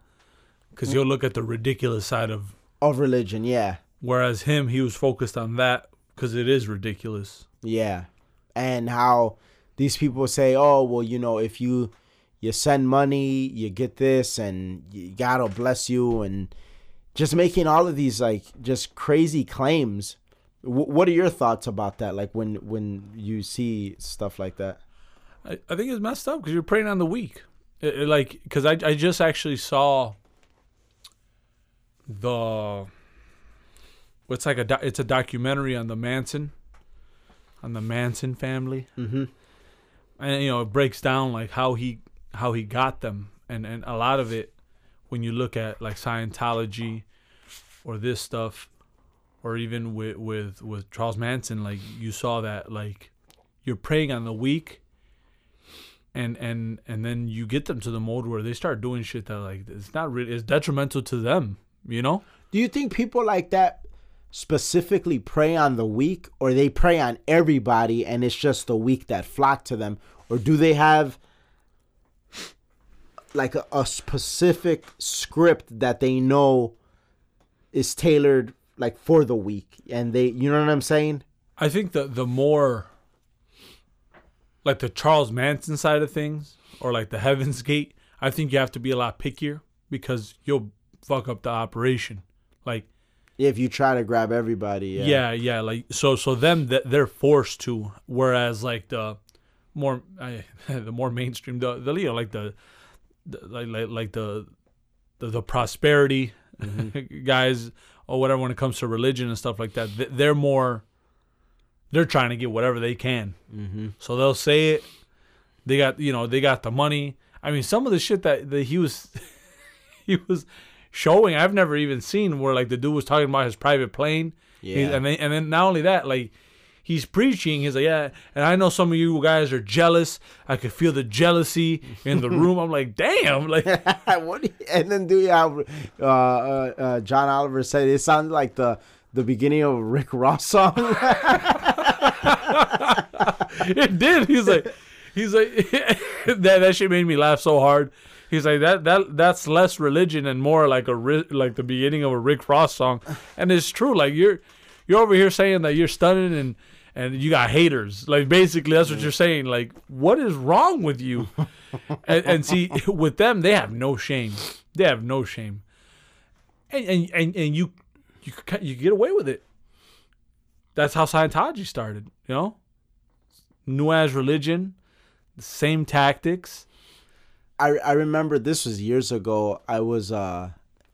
because you'll look at the ridiculous side of. Of religion, yeah. Whereas him, he was focused on that because it is ridiculous. Yeah. And how these people say, oh, well, you know, if you you send money, you get this and God will bless you and just making all of these like just crazy claims. W- what are your thoughts about that like when when you see stuff like that? I, I think it's messed up because you're preying on the weak. It, it, like, because I, I just actually saw the. It's like a do- it's a documentary on the Manson, on the Manson family, Mhm. and you know it breaks down like how he how he got them, and and a lot of it, when you look at like Scientology, or this stuff, or even with with with Charles Manson, like you saw that like you're preying on the weak and and and then you get them to the mode where they start doing shit that like it's not really it's detrimental to them you know Do you think people like that specifically prey on the weak or they prey on everybody and it's just the weak that flock to them? Or do they have like a, a specific script that they know is tailored like for the weak and they you know what I'm saying? i think the the more like the charles manson side of things or like the heavens gate i think you have to be a lot pickier because you'll fuck up the operation like If you try to grab everybody, yeah. yeah yeah, like so so them that they're forced to whereas like the more I, the more mainstream the the you know like the, the like, like like the the, the prosperity guys or whatever when it comes to religion and stuff like that they're more they're trying to get whatever they can Mm-hmm. so they'll say it they got you know they got the money i mean some of the shit that, that he was he was showing i've never even seen where like the dude was talking about his private plane Yeah. and then and then not only that like he's preaching he's like yeah and i know some of you guys are jealous i could feel the jealousy in the room i'm like damn like what do you- and then do you have uh, uh, uh, John Oliver said it sounded like the the beginning of a Rick Ross song. it did. He's like, he's like, that that shit made me laugh so hard. He's like that that that's less religion and more like a like the beginning of a Rick Ross song, and it's true. Like you're you're over here saying that you're stunning and and you got haters. Like basically that's what you're saying. Like what is wrong with you? and, and see with them they have no shame. They have no shame, and and and, and you you you get away with it. That's how Scientology started. You know new as religion, the same tactics. I I remember this was years ago. I was uh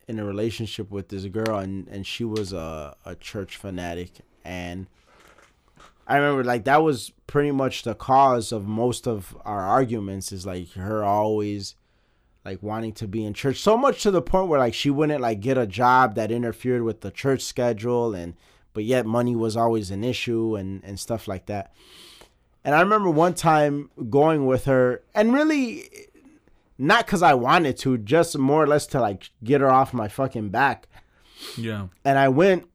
in a relationship with this girl and and she was a a church fanatic and I remember like that was pretty much the cause of most of our arguments is like her always like wanting to be in church so much to the point where like she wouldn't like get a job that interfered with the church schedule and but yet money was always an issue and and stuff like that. And I remember one time going with her and really not because I wanted to, just more or less to like get her off my fucking back. Yeah. And I went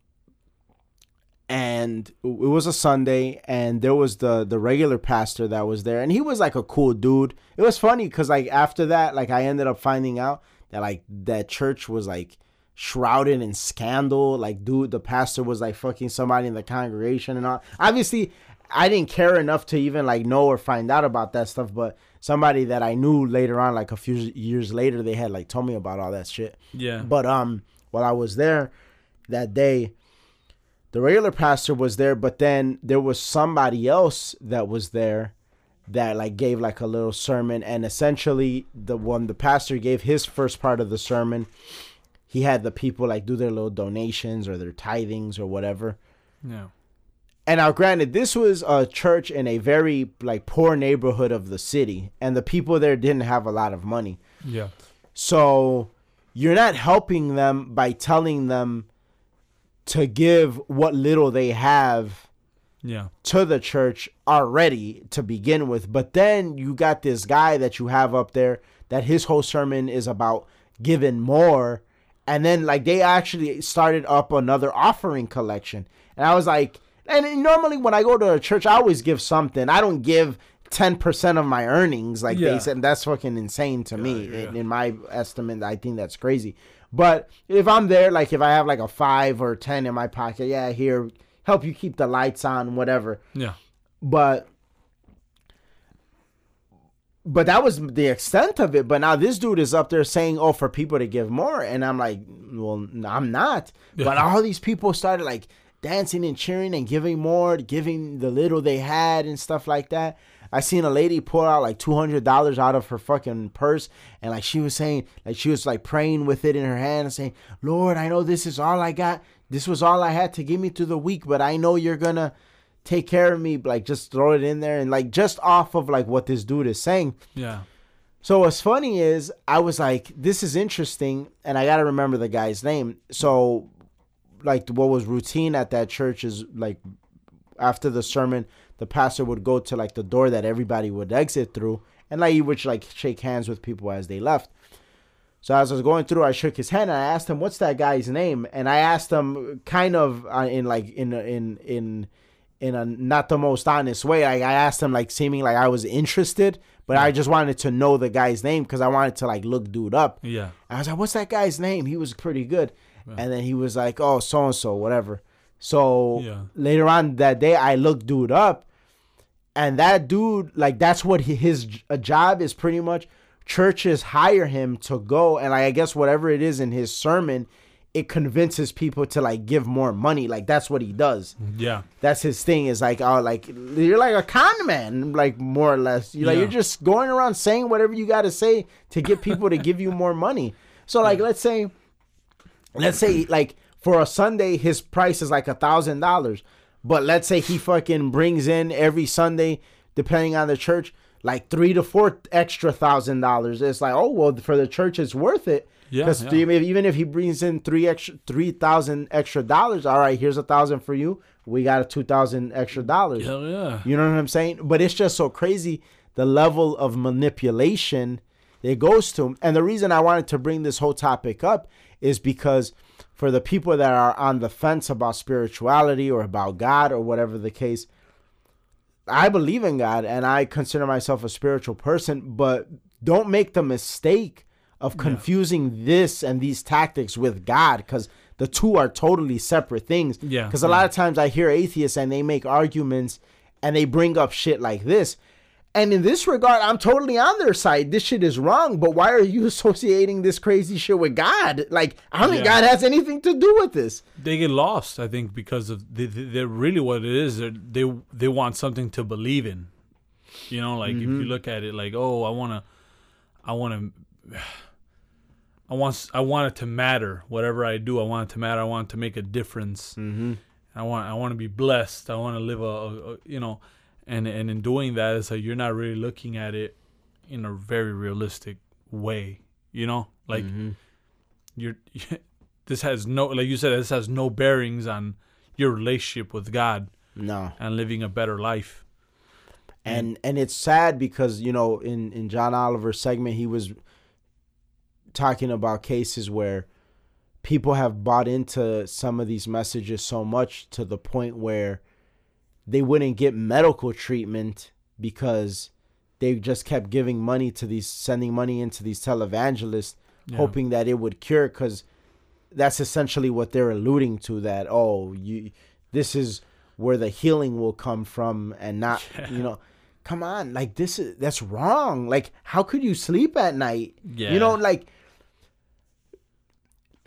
and it was a Sunday, and there was the the regular pastor that was there, and he was like a cool dude. It was funny because like after that, like I ended up finding out that like that church was like shrouded in scandal. Like, dude, the pastor was like fucking somebody in the congregation and all. Obviously, I didn't care enough to even like know or find out about that stuff, but somebody that I knew later on, like a few years later, they had like told me about all that shit. Yeah. But um, while I was there that day, the regular pastor was there, but then there was somebody else that was there that like gave like a little sermon, and essentially the one the pastor gave his first part of the sermon, he had the people like do their little donations or their tithings or whatever. Yeah. And now, granted, this was a church in a very like poor neighborhood of the city, and the people there didn't have a lot of money. Yeah. So you're not helping them by telling them to give what little they have Yeah. to the church already to begin with. But then you got this guy that you have up there that his whole sermon is about giving more. And then like they actually started up another offering collection. And I was like, and normally when I go to a church, I always give something. I don't give 10% of my earnings like Yeah. they said. That's fucking insane to me. yeah. In, in my estimate, I think that's crazy. But if I'm there, like if I have like a five or 10 in my pocket, yeah, here, help you keep the lights on, whatever Yeah. but but that was the extent of it but now this dude is up there saying oh for people to give more and i'm like well i'm not but all these people started like dancing and cheering and giving more giving the little they had and stuff like that. I seen a lady pull out like $200 out of her fucking purse. And like she was saying like she was like praying with it in her hand and saying lord i know this is all i got. This was all i had to give me through the week but i know you're gonna take care of me like just throw it in there and like just off of like what this dude is saying. Yeah. so what's funny is i was like this is interesting and i gotta remember the guy's name. So like what was routine at that church is like after the sermon the pastor would go to like the door that everybody would exit through and like he would like shake hands with people as they left so as I was going through, I shook his hand and I asked him, "What's that guy's name?" And I asked him, kind of uh, in like in in in in a not the most honest way. I, I asked him like seeming like I was interested, but I just wanted to know the guy's name because I wanted to like look dude up. Yeah. I was like, "What's that guy's name?" He was pretty good, and then he was like, "Oh, so and so, whatever." So Yeah. later on that day, I looked dude up, and that dude, like, that's what he, his job is pretty much. Churches hire him to go, and like, I guess whatever it is in his sermon, it convinces people to like give more money. Like that's what he does. Yeah. That's his thing. Is like, oh, like you're like a con man, like more or less. You like Yeah. you're just going around saying whatever you got to say to get people to give you more money. So like, let's say, let's say like for a Sunday, his price is like a thousand dollars. But let's say he fucking brings in every Sunday, depending on the church, like three to four extra thousand dollars. It's like, oh well, for the church, it's worth it. Yeah, Because yeah. even if he brings in three extra, three thousand extra dollars, all right, here's a thousand for you. We got a two thousand extra dollars. Hell yeah. You know what I'm saying? But it's just so crazy the level of manipulation it goes to. And the reason I wanted to bring this whole topic up is because for the people that are on the fence about spirituality or about God or whatever the case, I believe in God and I consider myself a spiritual person, but don't make the mistake of confusing this and these tactics with God because the two are totally separate things. Yeah, Because a yeah. lot of times I hear atheists and they make arguments and they bring up shit like this. And in this regard, I'm totally on their side. This shit is wrong, but why are you associating this crazy shit with God? Like, I don't think God has anything to do with this. They get lost, I think, because of they, they, they're really what it is. They're, they they want something to believe in. You know, like if you look at it, like, oh, I wanna, I wanna, I want I want it to matter. Whatever I do, I want it to matter. I want it to make a difference. Mm-hmm. I want I want to be blessed. I want to live a, a, a you know, and and in doing that, it's like you're not really looking at it in a very realistic way. You know, like mm-hmm. you're this has no like you said this has no bearings on your relationship with God No. and living a better life. and and it's sad because you know in in John Oliver's segment he was talking about cases where people have bought into some of these messages so much to the point where they wouldn't get medical treatment because they just kept giving money to these sending money into these televangelists Yeah. hoping that it would cure because that's essentially what they're alluding to that oh you this is where the healing will come from and not you know come on like this is that's wrong like how could you sleep at night Yeah. you know like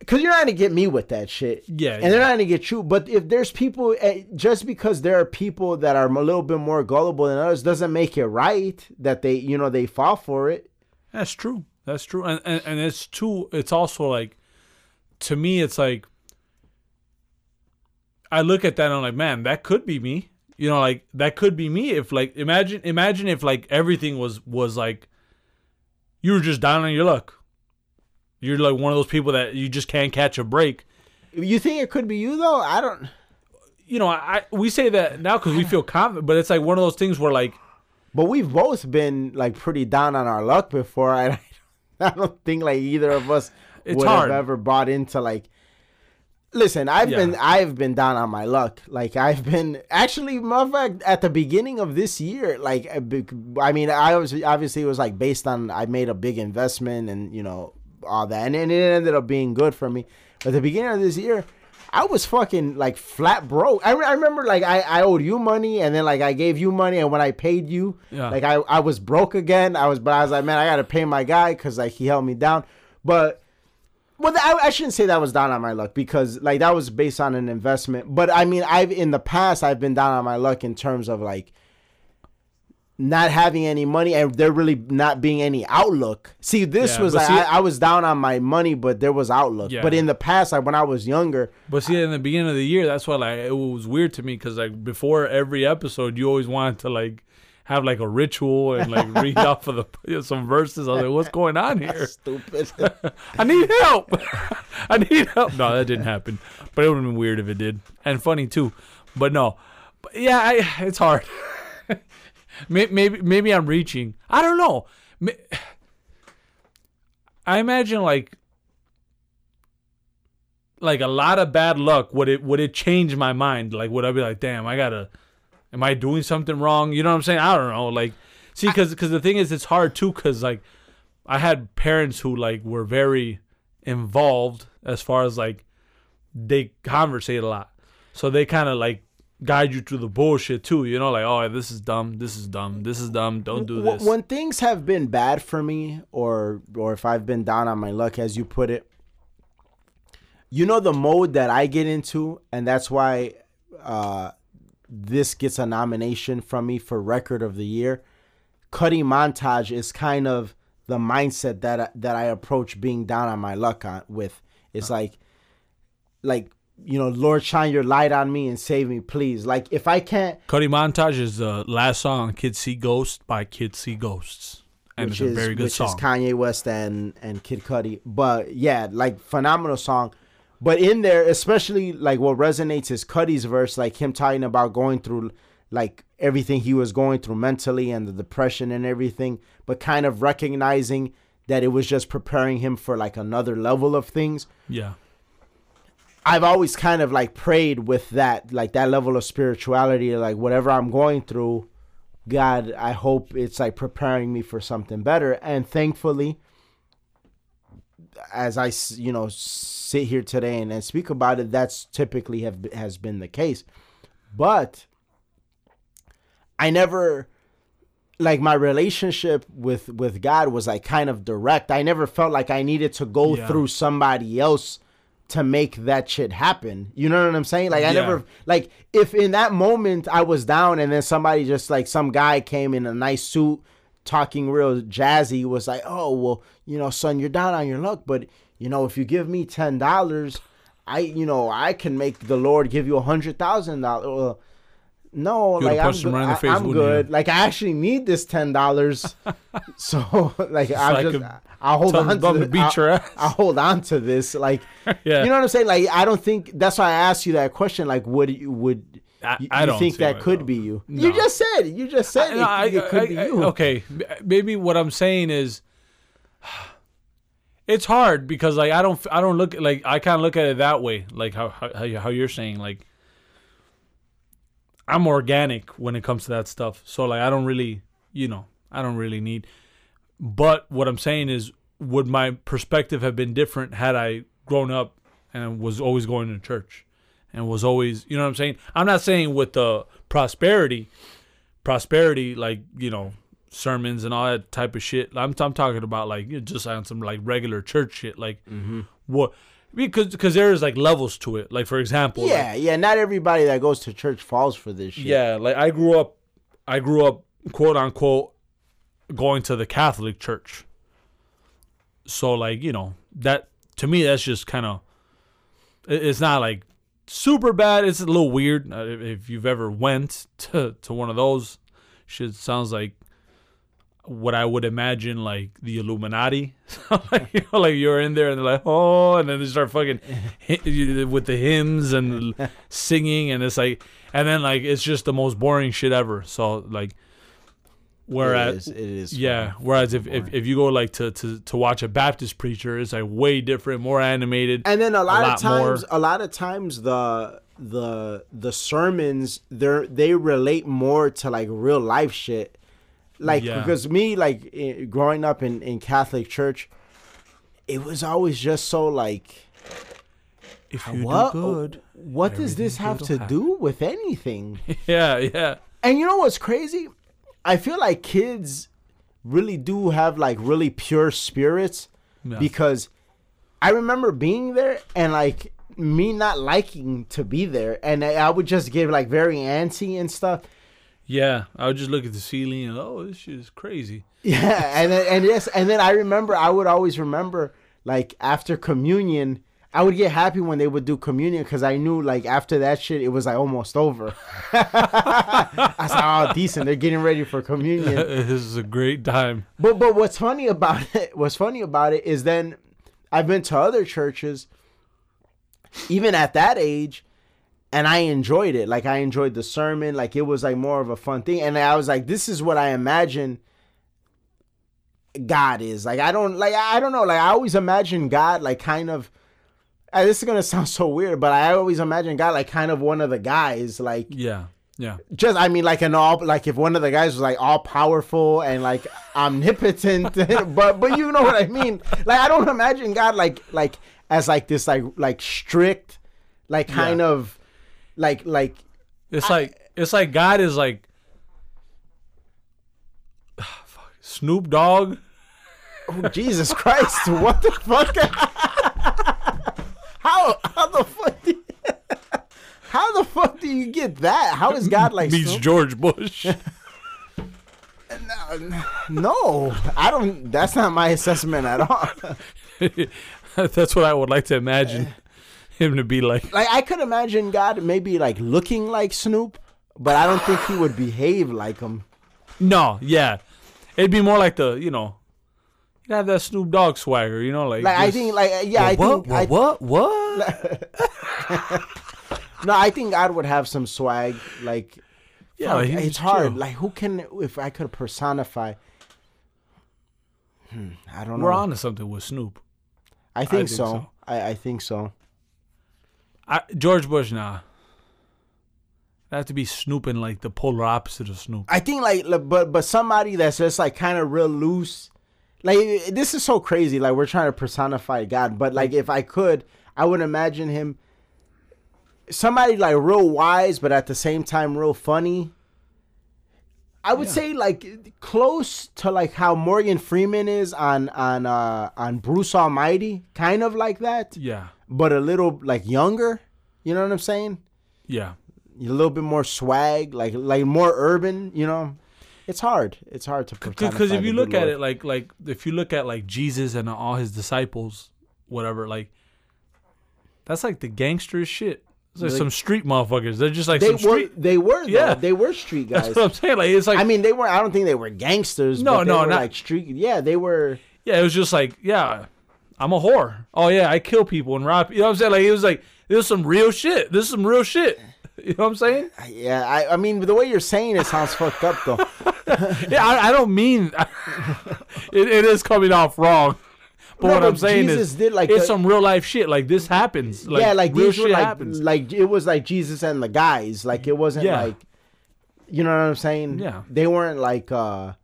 because you're not gonna get me with that shit Yeah, and they're not gonna get you but if there's people eh, just because there are people that are a little bit more gullible than others doesn't make it right that they you know they fall for it That's true. That's true. And, and and it's too it's also like to me it's like I look at that and I'm like, man, that could be me. You know, like that could be me if like imagine imagine if like everything was was like you were just down on your luck. You're like one of those people that you just can't catch a break. you think it could be you though i don't You know, I we say that now because we feel confident, but it's like one of those things where like But we've both been like pretty down on our luck before. I, I don't think like either of us would hard. have ever bought into like. Listen, I've Yeah. been I've been down on my luck. Like I've been actually, motherfucker, at the beginning of this year. Like I mean, I was obviously it was like based on I made a big investment and you know all that, and, and it ended up being good for me. But at the beginning of this year, I was fucking like flat broke. I, re- I remember like I, I owed you money and then like I gave you money and when I paid you, Yeah. like I, I was broke again. I was but I was like man I gotta pay my guy because like he held me down. But well I, I shouldn't say that was down on my luck because like that was based on an investment. But I mean I've in the past I've been down on my luck in terms of like not having any money and there really not being any outlook. See, this Yeah, was like see- I, I was down on my money, but there was outlook. Yeah. But in the past, like when I was younger, But see, in the beginning of the year, that's why like it was weird to me because like before every episode, you always wanted to like have like a ritual and like read off of the you know, some verses. I was like, what's going on here? stupid. I need help. I need help. No, that didn't happen. But it would have been weird if it did, and funny too. But no, but yeah, I, it's hard. May- maybe maybe I'm reaching. I don't know. I imagine like like a lot of bad luck would it would it change my mind? Like would i be like damn i gotta am i doing something wrong? You know what i'm saying? I don't know. Like see because because the thing is it's hard too because like i had parents who like were very involved as far as like they conversate a lot. So they kind of like guide you through the bullshit too you know like oh this is dumb this is dumb this is dumb don't do this When things have been bad for me, or or if I've been down on my luck, as you put it, you know the mode that I get into, and that's why uh, this gets a nomination from me for record of the year. Cudi montage is kind of the mindset that I, that I approach being down on my luck on with. It's like, like you know, Lord, shine your light on me and save me, please. Like if I can't Cudi Montage is the last song on Kids See Ghosts by Kids See Ghosts. And which it's is a very good which song. is Kanye West and and Kid Cudi. But yeah, like phenomenal song. But in there, especially like what resonates is Cudi's verse, like him talking about going through like everything he was going through mentally and the depression and everything, but kind of recognizing that it was just preparing him for like another level of things. yeah. I've always kind of like prayed with that, like that level of spirituality, like whatever I'm going through, God, I hope it's like preparing me for something better. And thankfully, as I you know, sit here today and, and speak about it, that's typically have has been the case. But I never like my relationship with with God was like kind of direct. I never felt like I needed to go Yeah. through somebody else to make that shit happen. You know what I'm saying? Like I Yeah. never like if in that moment I was down and then somebody just like some guy came in a nice suit talking real jazzy was like, "Oh, well, you know, son, you're down on your luck, but you know, if you give me $10, I, you know, I can make the Lord give you a $100,000." No, like I'm, punched good. right the I- face, I'm wouldn't you? Like I actually need this ten dollars, so like I'm I just I'll hold on to bum to the- beat your ass. I'll hold on to this. Like Yeah. you know what I'm saying? Like I don't think that's why I asked you that question. Like would you would I- you, I don't think that could though. be you? No. You just said you just said it, I- it could I- be I- you. Okay, maybe what I'm saying is, it's hard because like I don't I don't look like I kind of look at it that way like how how how you're saying like I'm organic when it comes to that stuff so like I don't really you know I don't really need but what I'm saying is would my perspective have been different had I grown up and was always going to church and was always you know what I'm saying I'm not saying with the prosperity prosperity like you know sermons and all that type of shit. I'm I'm talking about like just on some like regular church shit. Like mm-hmm. what because because there's like levels to it. Like for example, like- Yeah, yeah. Not everybody that goes to church falls for this shit. yeah. Like I grew up, I grew up quote unquote going to the Catholic church. So like you know that to me that's just kind of it's not like super bad. It's a little weird uh, if, if you've ever went to to one of those. Shit sounds like what I would imagine like the Illuminati. like, you know, like you're in there and they're like, oh, and then they start fucking with the hymns and singing, and it's like, and then like it's just the most boring shit ever. So like, whereas it is. It is yeah, whereas if, if if you go like to, to to watch a Baptist preacher, it's like way different, more animated. and then a lot, lot of times more. a lot of times the the the sermons they they relate more to like real life shit like Yeah. because me like growing up in in catholic church it was always just so like if uh, you what oh, what does this have to happen. do with anything yeah, yeah, and you know what's crazy i feel like kids really do have like really pure spirits Yeah. because I remember being there and like me not liking to be there, and I, I would just get like very antsy and stuff. Yeah. I would just look at the ceiling and oh, this shit is crazy. Yeah, and then, and yes, and then I remember I would always remember like after communion. I would get happy when they would do communion because I knew like after that shit it was like almost over. I was like, oh, decent. They're getting ready for communion. this is a great time. But but what's funny about it? What's funny about it is then I've been to other churches, even at that age, and I enjoyed it. Like I enjoyed the sermon. Like it was like more of a fun thing, and I was like, this is what I imagine God is. Like I don't like I don't know. Like I always imagine God like kind of. uh, this is gonna sound so weird, but I always imagine God like kind of one of the guys, like Yeah, yeah. just I mean like an all like if one of the guys was like all powerful and like omnipotent but but you know what I mean like I don't imagine God like like as like this like like strict like kind Yeah. of like like It's like it's like God is like fuck, Snoop Dogg. oh, Jesus Christ what the fuck how how the fuck do you, how the fuck do you get that how is God like meets Snoop? George Bush. no I don't that's not my assessment at all That's what I would like to imagine eh, him to be like. like I could imagine God maybe like looking like Snoop, but I don't think he would behave like him. No, yeah, it'd be more like the you know, you'd have that Snoop Dogg swagger. You know, like Like I think, like yeah, I what, think, I, what, what, what? no, I think God would have some swag. Like, Yeah, fuck, it's hard. chill. Like, who can if I could personify? Hmm, I don't know. We're on to something with Snoop. I think, think so. so. I, I think so. I, George Bush, nah. That have to be snooping like the polar opposite of Snoop. I think like, like, but but somebody that's just like kind of real loose. Like this is so crazy. Like we're trying to personify God, but like if I could, I would imagine him somebody like real wise, but at the same time real funny. I would Yeah. say like close to like how Morgan Freeman is on on uh on Bruce Almighty, kind of like that, Yeah, but a little like younger. You know what I'm saying? yeah. a little bit more swag, like like more urban. You know, it's hard. It's hard to Because if you look at it like like if you look at like Jesus and all his disciples, whatever, like that's like the gangster shit. It's like Like- some street motherfuckers. They're just like they some were street. they were though. Yeah. they were street That's guys. what I'm saying. Like it's like I mean, they were. I don't think they were gangsters. No, but they no, were not- like street. Yeah, they were. yeah, it was just like yeah, I'm a whore. Oh yeah, I kill people and rob. You know what I'm saying? Like it was like this is some real shit. This is some real shit. You know what I'm saying? Yeah, I, I mean, the way you're saying it sounds fucked up though. Yeah, I, I don't mean it, it is coming off wrong, But No, what but I'm saying Jesus is, did, like, it's the- some real life shit. Like this happens. Like, yeah, like real shit like happens. like it was like Jesus and the guys. Like it wasn't Yeah. like you know what I'm saying? Yeah. They weren't like uh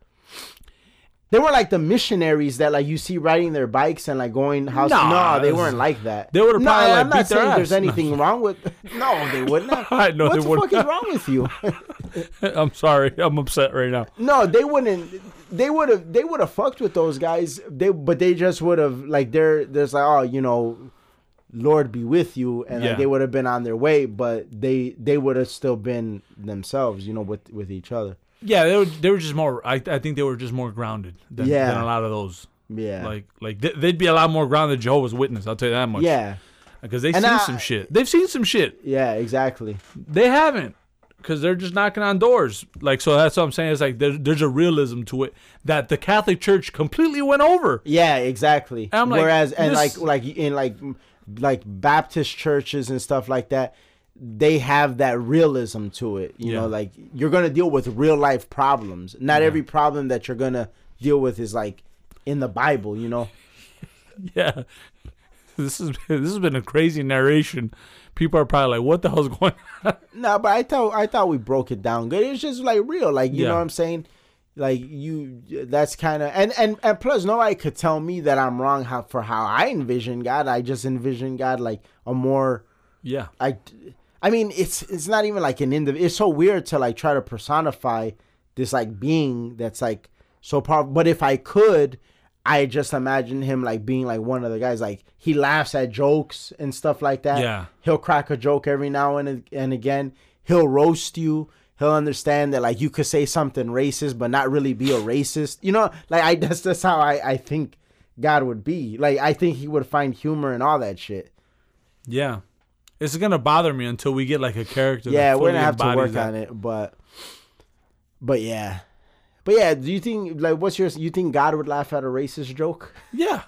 they weren't like the missionaries that like you see riding their bikes and like going house. Nah, no, they weren't like that. they would've no, probably, like, I'm beat not their saying there's anything wrong with. No, they wouldn't. Have. I know what they the fuck is wrong with you? I'm sorry. I'm upset right now. no, they wouldn't. They would have. They would have fucked with those guys. They, but they just would have like they're there's like oh you know, Lord be with you, and like, they would have been on their way, but they they would have still been themselves, you know, with with each other. Yeah, they were. They were just more. I, I think they were just more grounded than, Yeah. than a lot of those. Yeah, Like like they- they'd be a lot more grounded than Jehovah's Witness. I'll tell you that much. yeah, because they've And seen I- some shit. They've seen some shit. yeah, exactly. They haven't. Because they're just knocking on doors. Like so, that's what I'm saying. It's like there, there's a realism to it that the Catholic Church completely went over. Yeah, exactly. And I'm like, Whereas and this- like like in like like Baptist churches and stuff like that, they have that realism to it. You Yeah. know, like you're gonna deal with real life problems. Not every problem that you're gonna deal with is like in the Bible. You know. Yeah, this is this has been a crazy narration. People are probably like, "What the hell's going on?" No, but I thought I thought we broke it down good. It's just like real, like you Yeah. know what I'm saying. Like you, that's kind of and and and plus nobody could tell me that I'm wrong how for how I envision God. I just envision God like a more Yeah, I, I mean, it's it's not even like an individual. It's so weird to like try to personify this like being that's like so powerful. But if I could, I just imagine him like being like one of the guys. Like he laughs at jokes and stuff like that. Yeah. he'll crack a joke every now and and again. He'll roast you. He'll understand that like you could say something racist, but not really be a racist. You know, like I that's that's how I I think God would be. Like I think he would find humor and all that shit. yeah. It's gonna bother me until we get like a character. yeah, that we're gonna have to work that. on it, but but yeah, but yeah. Do you think like what's your? You think God would laugh at a racist joke? Yeah,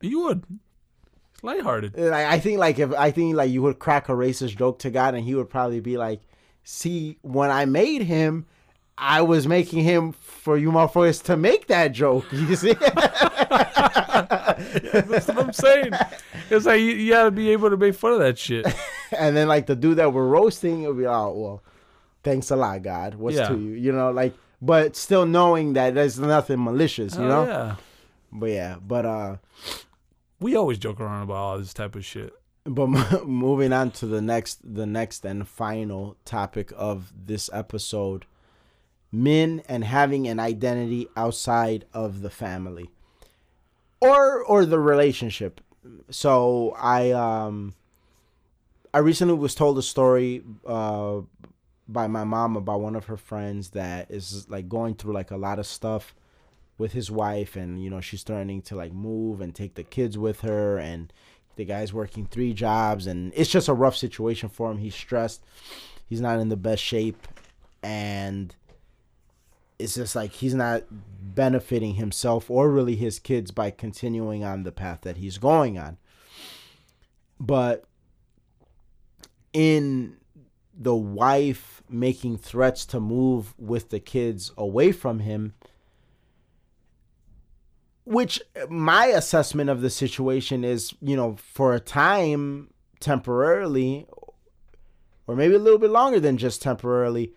you would. It's lighthearted. Like I think like if I think like you would crack a racist joke to God, and he would probably be like, "See, when I made him." I was making him for you motherfuckers to make that joke. You see? That's what I'm saying. It's like you, you gotta be able to make fun of that shit. and then like the dude that we're roasting, it'll be oh well, thanks a lot, God. What's Yeah. to you? You know, like but still knowing that there's nothing malicious, you Oh, know? yeah. But yeah, but uh We always joke around about all this type of shit. but mo- moving on to the next the next and final topic of this episode men and having an identity outside of the family or or the relationship. So i um i recently was told a story uh by my mom about one of her friends that is like going through like a lot of stuff with his wife and you know she's threatening to like move and take the kids with her and the guy's working three jobs and it's just a rough situation for him. He's stressed. He's not in the best shape and it's just like he's not benefiting himself or really his kids by continuing on the path that he's going on. But in the wife making threats to move with the kids away from him which my assessment of the situation is you know for a time temporarily or maybe a little bit longer than just temporarily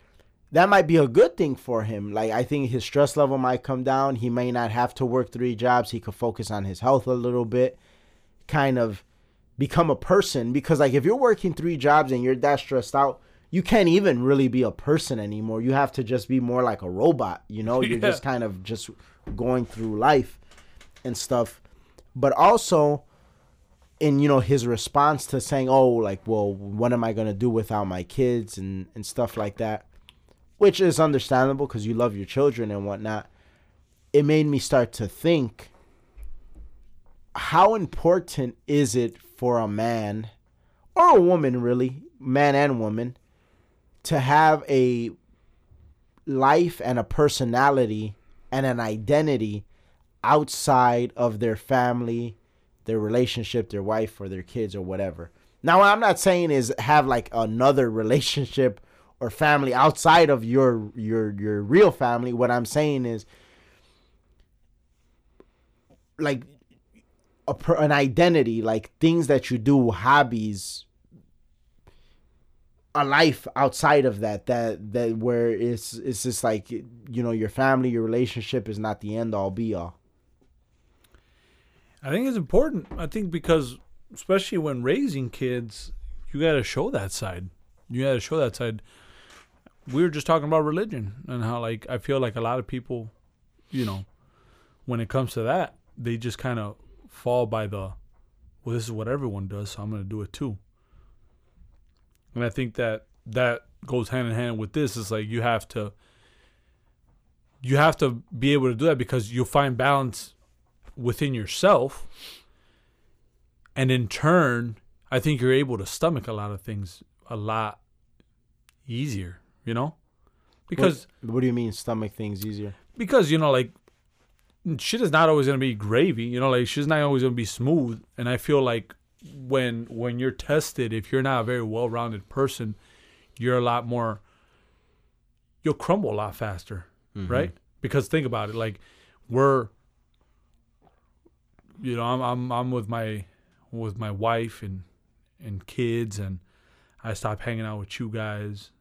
that might be a good thing for him. Like i think his stress level might come down. He may not have to work three jobs. He could focus on his health a little bit kind of become a person. Because like if you're working three jobs and you're that stressed out you can't even really be a person anymore. You have to just be more like a robot you know? You're Yeah. just kind of just going through life and stuff. But also in you know his response to saying oh like well what am i going to do without my kids? and and stuff like that which is understandable because you love your children and whatnot. It made me start to think how important is it for a man or a woman really man and woman to have a life and a personality and an identity outside of their family their relationship their wife or their kids or whatever? Now what i'm not saying is have like another relationship or family outside of your your your real family what i'm saying is like a an identity, like things that you do, hobbies, a life outside of that that that where it's it's just like you know your family, your relationship is not the end all be all. I think it's important. I think because especially when raising kids, you got to show that side. You got to show that side. We were just talking about religion and how like I feel like a lot of people, you know, when it comes to that, they just kind of fall by the well this is what everyone does, so I'm going to do it too. And I think that that goes hand in hand with this is like you have to you have to be able to do that because you'll find balance within yourself and in turn i think you're able to stomach a lot of things a lot easier you know? Because what, what do you mean stomach things easier? because you know like shit is not always going to be gravy you know like shit's not always going to be smooth. And i feel like when when you're tested if you're not a very well-rounded person you're a lot more you'll crumble a lot faster mm-hmm. right? Because think about it like we're you know I'm I'm I'm with my with my wife and and kids and I stop hanging out with you guys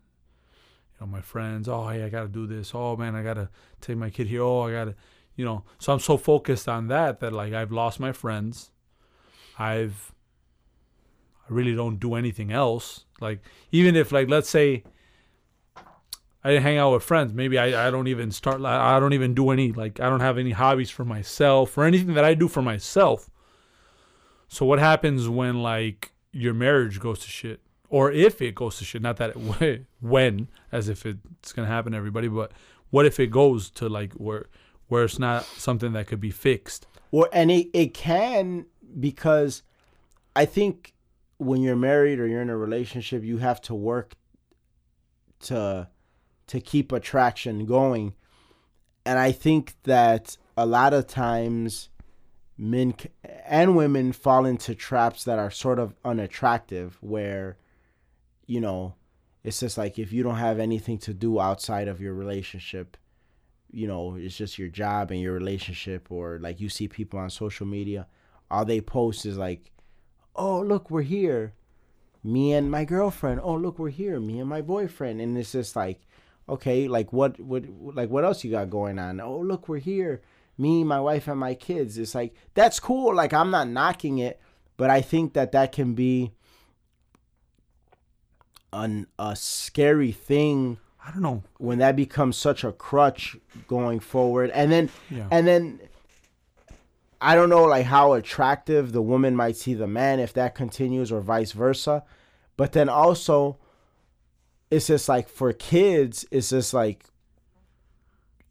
know my friends oh hey I got to do this oh man I got to take my kid here oh I got to you know so I'm so focused on that that like I've lost my friends I've I really don't do anything else like even if like let's say I didn't hang out with friends. Maybe I, I don't even start. I don't even do any like I don't have any hobbies for myself or anything that I do for myself. So what happens when like your marriage goes to shit, or if it goes to shit? Not that it when, as if it's gonna happen to everybody, but what if it goes to like where where it's not something that could be fixed? Well, and it, it can because I think when you're married or you're in a relationship, you have to work to to keep attraction going. And I think that a lot of times men and women fall into traps that are sort of unattractive where you know, it's just like if you don't have anything to do outside of your relationship, you know, it's just your job and your relationship, or like you see people on social media, all they post is like, oh, look, we're here. Me and my girlfriend. Oh, look, we're here. Me and my boyfriend. And it's just like, okay, like what, what, like what else you got going on? Oh, look, we're here. Me, my wife, and my kids. It's like that's cool. Like I'm not knocking it, but I think that that can be an a scary thing I don't know. when that becomes such a crutch going forward and then Yeah. and then i don't know like how attractive the woman might see the man if that continues or vice versa but then also it's just like for kids it's just like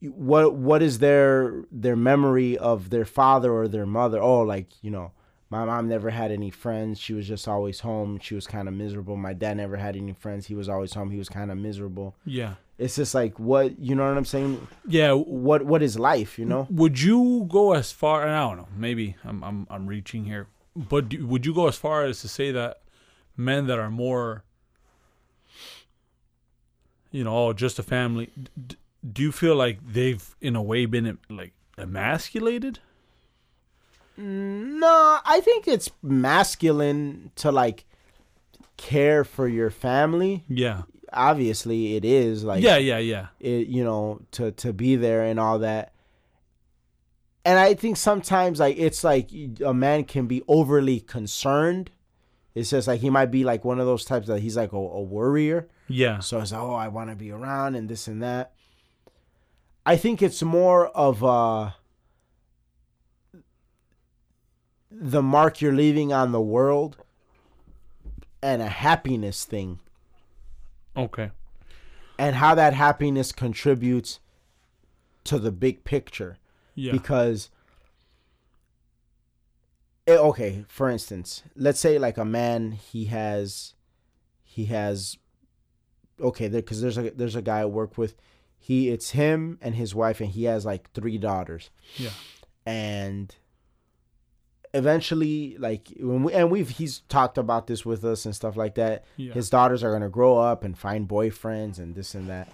what what is their their memory of their father or their mother oh like you know my mom never had any friends she was just always home she was kind of miserable my dad never had any friends he was always home he was kind of miserable Yeah. it's just like what you know what i'm saying Yeah. what what is life you know Would you go as far? And I don't know. Maybe I'm I'm I'm reaching here, but do, would you go as far as to say that men that are more, you know, oh, just a family? D- do you feel like they've in a way been like emasculated? No i think it's masculine to like care for your family Yeah. obviously it is like yeah. Yeah. Yeah. it you know to to be there and all that and i think sometimes like it's like a man can be overly concerned it's just like he might be like one of those types that he's like a, a worrier Yeah. so it's like oh i want to be around and this and that i think it's more of a the mark you're leaving on the world and a happiness thing Okay. and how that happiness contributes to the big picture Yeah. because eh, okay for instance let's say like a man he has he has okay there because there's a there's a guy i work with he it's him and his wife and he has like three daughters Yeah. and eventually like when we and we've he's talked about this with us and stuff like that Yeah. his daughters are gonna grow up and find boyfriends and this and that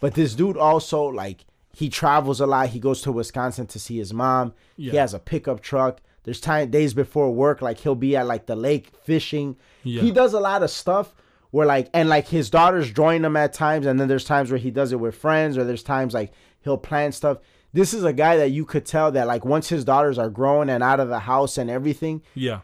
but this dude also like he travels a lot he goes to wisconsin to see his mom he has a pickup truck There's time days before work, like he'll be at like the lake fishing. Yeah. He does a lot of stuff where like and like his daughters join him at times, and then there's times where he does it with friends, or there's times like he'll plan stuff. This is a guy that you could tell that like once his daughters are grown and out of the house and everything, Yeah.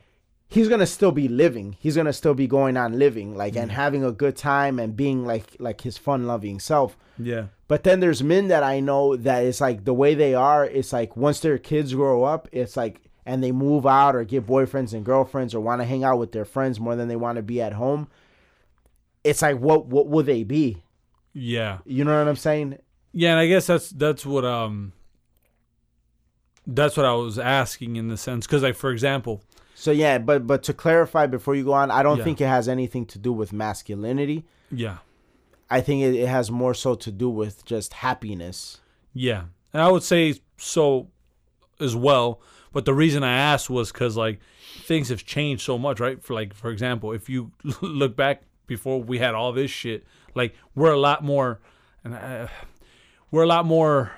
he's gonna still be living. He's gonna still be going on living, like and having a good time and being like like his fun loving self. Yeah. But then there's men that I know that it's like the way they are. It's like once their kids grow up, it's like and they move out or get boyfriends and girlfriends or want to hang out with their friends more than they want to be at home. It's like what what will they be? Yeah. You know what I'm saying? Yeah, and I guess that's that's what um that's what I was asking in the sense cuz like for example, So yeah, but but to clarify before you go on, I don't Yeah. think it has anything to do with masculinity. yeah. I think it, it has more so to do with just happiness. Yeah. And I would say so as well, but the reason I asked was cuz like things have changed so much, right? For like for example, if you look back before we had all this shit, like we're a lot more and uh, we're a lot more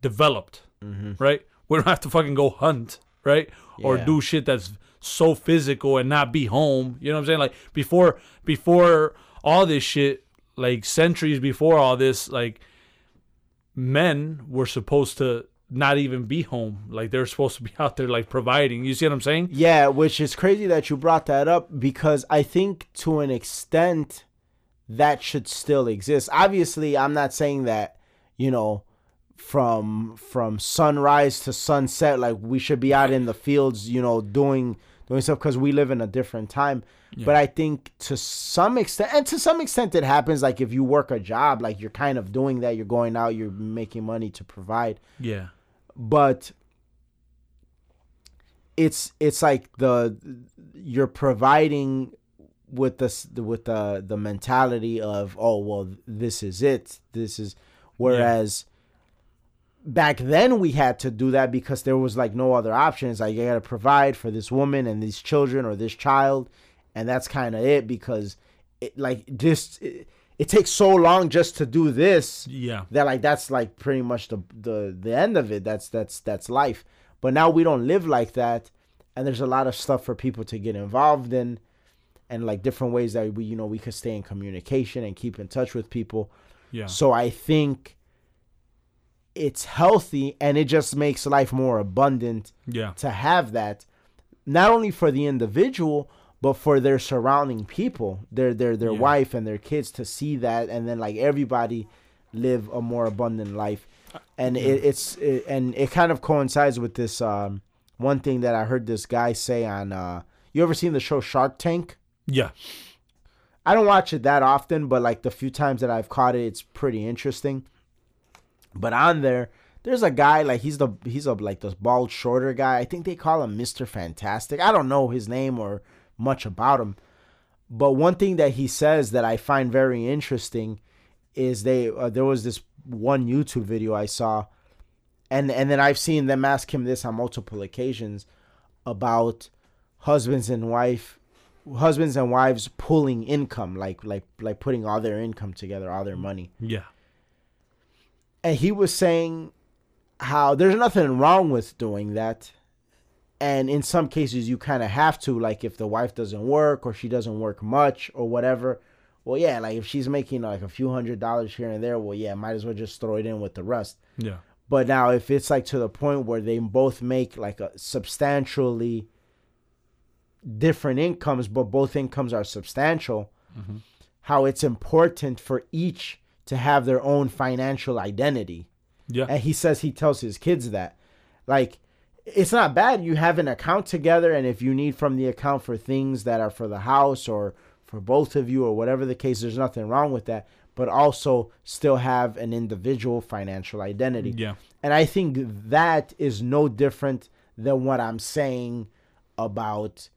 developed, mm-hmm. right? We don't have to fucking go hunt, right? Or do shit that's so physical and not be home. You know what I'm saying? Like before before all this shit, like centuries before all this, like men were supposed to not even be home. Like they're supposed to be out there like providing. You see what I'm saying? Yeah, which is crazy that you brought that up because I think to an extent that should still exist. Obviously, I'm not saying that, you know, from from sunrise to sunset like we should be out in the fields, you know, doing doing stuff cuz we live in a different time. But I think to some extent and to some extent it happens like if you work a job like you're kind of doing that, you're going out, you're making money to provide Yeah. but it's it's like the you're providing with this with the the mentality of oh well this is it this is whereas back then we had to do that because there was like no other options. Like you got to provide for this woman and these children or this child and that's kind of it because it like just it, it takes so long just to do this Yeah. that like that's like pretty much the the the end of it. That's that's that's life. But now we don't live like that and there's a lot of stuff for people to get involved in and like different ways that we you know we could stay in communication and keep in touch with people Yeah. so i think it's healthy and it just makes life more abundant Yeah. to have that not only for the individual but for their surrounding people their their their Yeah. wife and their kids to see that and then like everybody live a more abundant life and it, it's it, and it kind of coincides with this um one thing that i heard this guy say on uh you ever seen the show shark tank Yeah. I don't watch it that often, but like the few times that I've caught it, it's pretty interesting. But on there, there's a guy like he's the he's a like this bald shorter guy. I think they call him Mister Fantastic. I don't know his name or much about him, but one thing that he says that I find very interesting is they uh, there was this one YouTube video I saw, and and then I've seen them ask him this on multiple occasions about husbands and wife husbands and wives pulling income like like like putting all their income together all their money Yeah. and he was saying how there's nothing wrong with doing that and in some cases you kind of have to like if the wife doesn't work or she doesn't work much or whatever well yeah like if she's making like a few hundred dollars here and there well yeah might as well just throw it in with the rest Yeah. but now if it's like to the point where they both make like a substantially different incomes but both incomes are substantial how it's important for each to have their own financial identity Yeah. and he says he tells his kids that like it's not bad you have an account together and if you need from the account for things that are for the house or for both of you or whatever the case there's nothing wrong with that but also still have an individual financial identity Yeah. and i think that is no different than what i'm saying about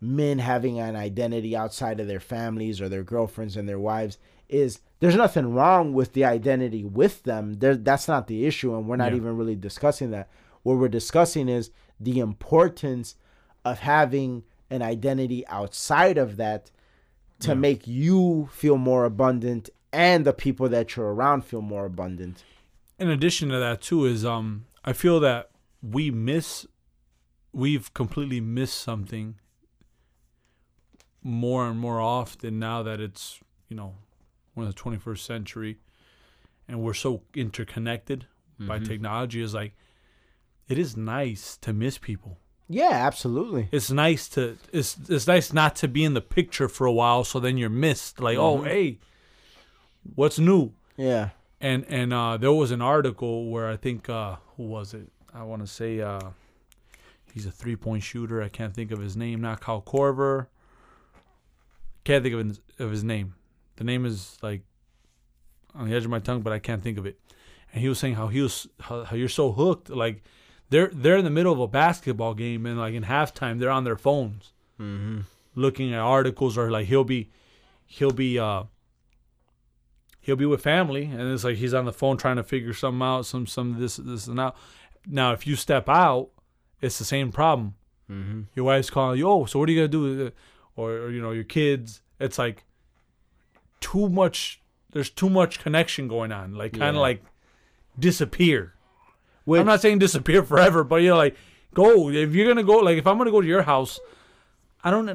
men having an identity outside of their families or their girlfriends and their wives is there's nothing wrong with the identity with them there that's not the issue and we're not Yeah. even really discussing that what we're discussing is the importance of having an identity outside of that to Yeah. make you feel more abundant and the people that you're around feel more abundant in addition to that too is um I feel that we miss we've completely missed something more and more often now that it's you know we're in the 21st century and we're so interconnected by Mhm. technology is like it is nice to miss people Yeah, absolutely. it's nice to it's it's nice not to be in the picture for a while so then you're missed like oh Mhm. hey what's new Yeah. and and uh there was an article where i think uh who was it i want to say uh he's a three point shooter i can't think of his name not Kyle Korver can't think of his, of his name. The name is like on the edge of my tongue but i can't think of it. And he was saying how he was how, how you're so hooked. Like they're they're in the middle of a basketball game and like in halftime they're on their phones. Mm-hmm. looking at articles or like he'll be he'll be uh he'll be with family and it's like he's on the phone trying to figure something out some some this this and that. Now if you step out it's the same problem. Mm-hmm. your wife's calling you oh so what are you gonna do or, or you know your kids it's like too much there's too much connection going on. Like kind of Yeah. like disappear. Which, i'm not saying disappear forever but you know like go. If you're gonna go like if i'm gonna go to your house i don't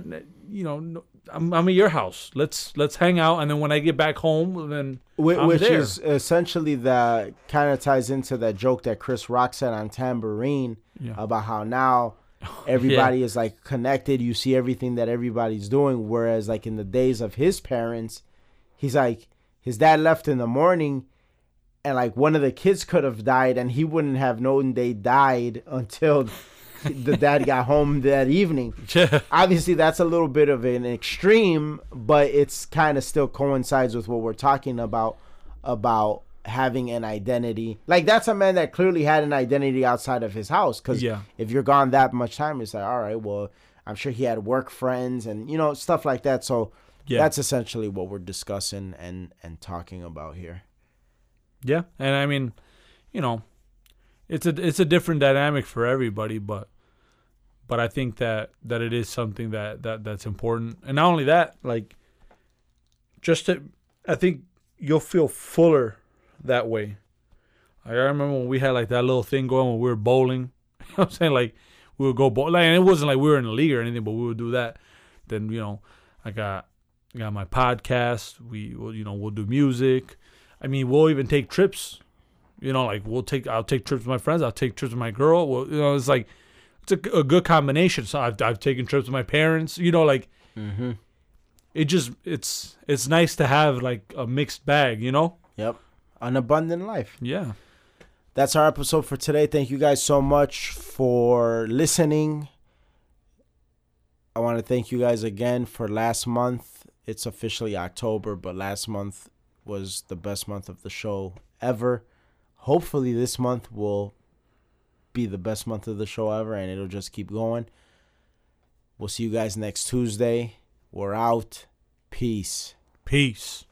you know no- i'm, I'm at your house. Let's let's hang out and then when i get back home then which there. is essentially that kind of ties into that joke that Chris Rock said on Tamborine yeah. about how now everybody is like connected. You see everything that everybody's doing. Whereas like in the days of his parents, he's like his dad left in the morning, and like one of the kids could have died, and he wouldn't have known they died until the dad got home that evening. yeah Obviously, that's a little bit of an extreme, but it's kind of still coincides with what we're talking about about having an identity. Like that's a man that clearly had an identity outside of his house. Because Yeah. if you're gone that much time, it's like all right, well, I'm sure he had work friends and you know stuff like that. So yeah that's essentially what we're discussing and and talking about here. Yeah, and I mean, you know, it's a it's a different dynamic for everybody, but but I think that that it is something that that that's important, and not only that, like, just to, I think you'll feel fuller that way. Like, I remember when we had like that little thing going when we were bowling. You know what I'm saying? Like we would go bowl, like, and it wasn't like we were in the league or anything, but we would do that. Then you know, I got I got my podcast. We will, you know, we'll do music. I mean, we'll even take trips. You know, like we'll take I'll take trips with my friends. I'll take trips with my girl. Well, you know, it's like it's a, a good combination. So I've I've taken trips with my parents. You know, like Mm-hmm. it just it's it's nice to have like a mixed bag. You know? Yep, an abundant life. Yeah. That's our episode for today. Thank you guys so much for listening. I want to thank you guys again for last month. It's officially October, but last month was the best month of the show ever. Hopefully, this month will be the best month of the show ever and it'll just keep going. We'll see you guys next Tuesday. We're out. Peace. Peace.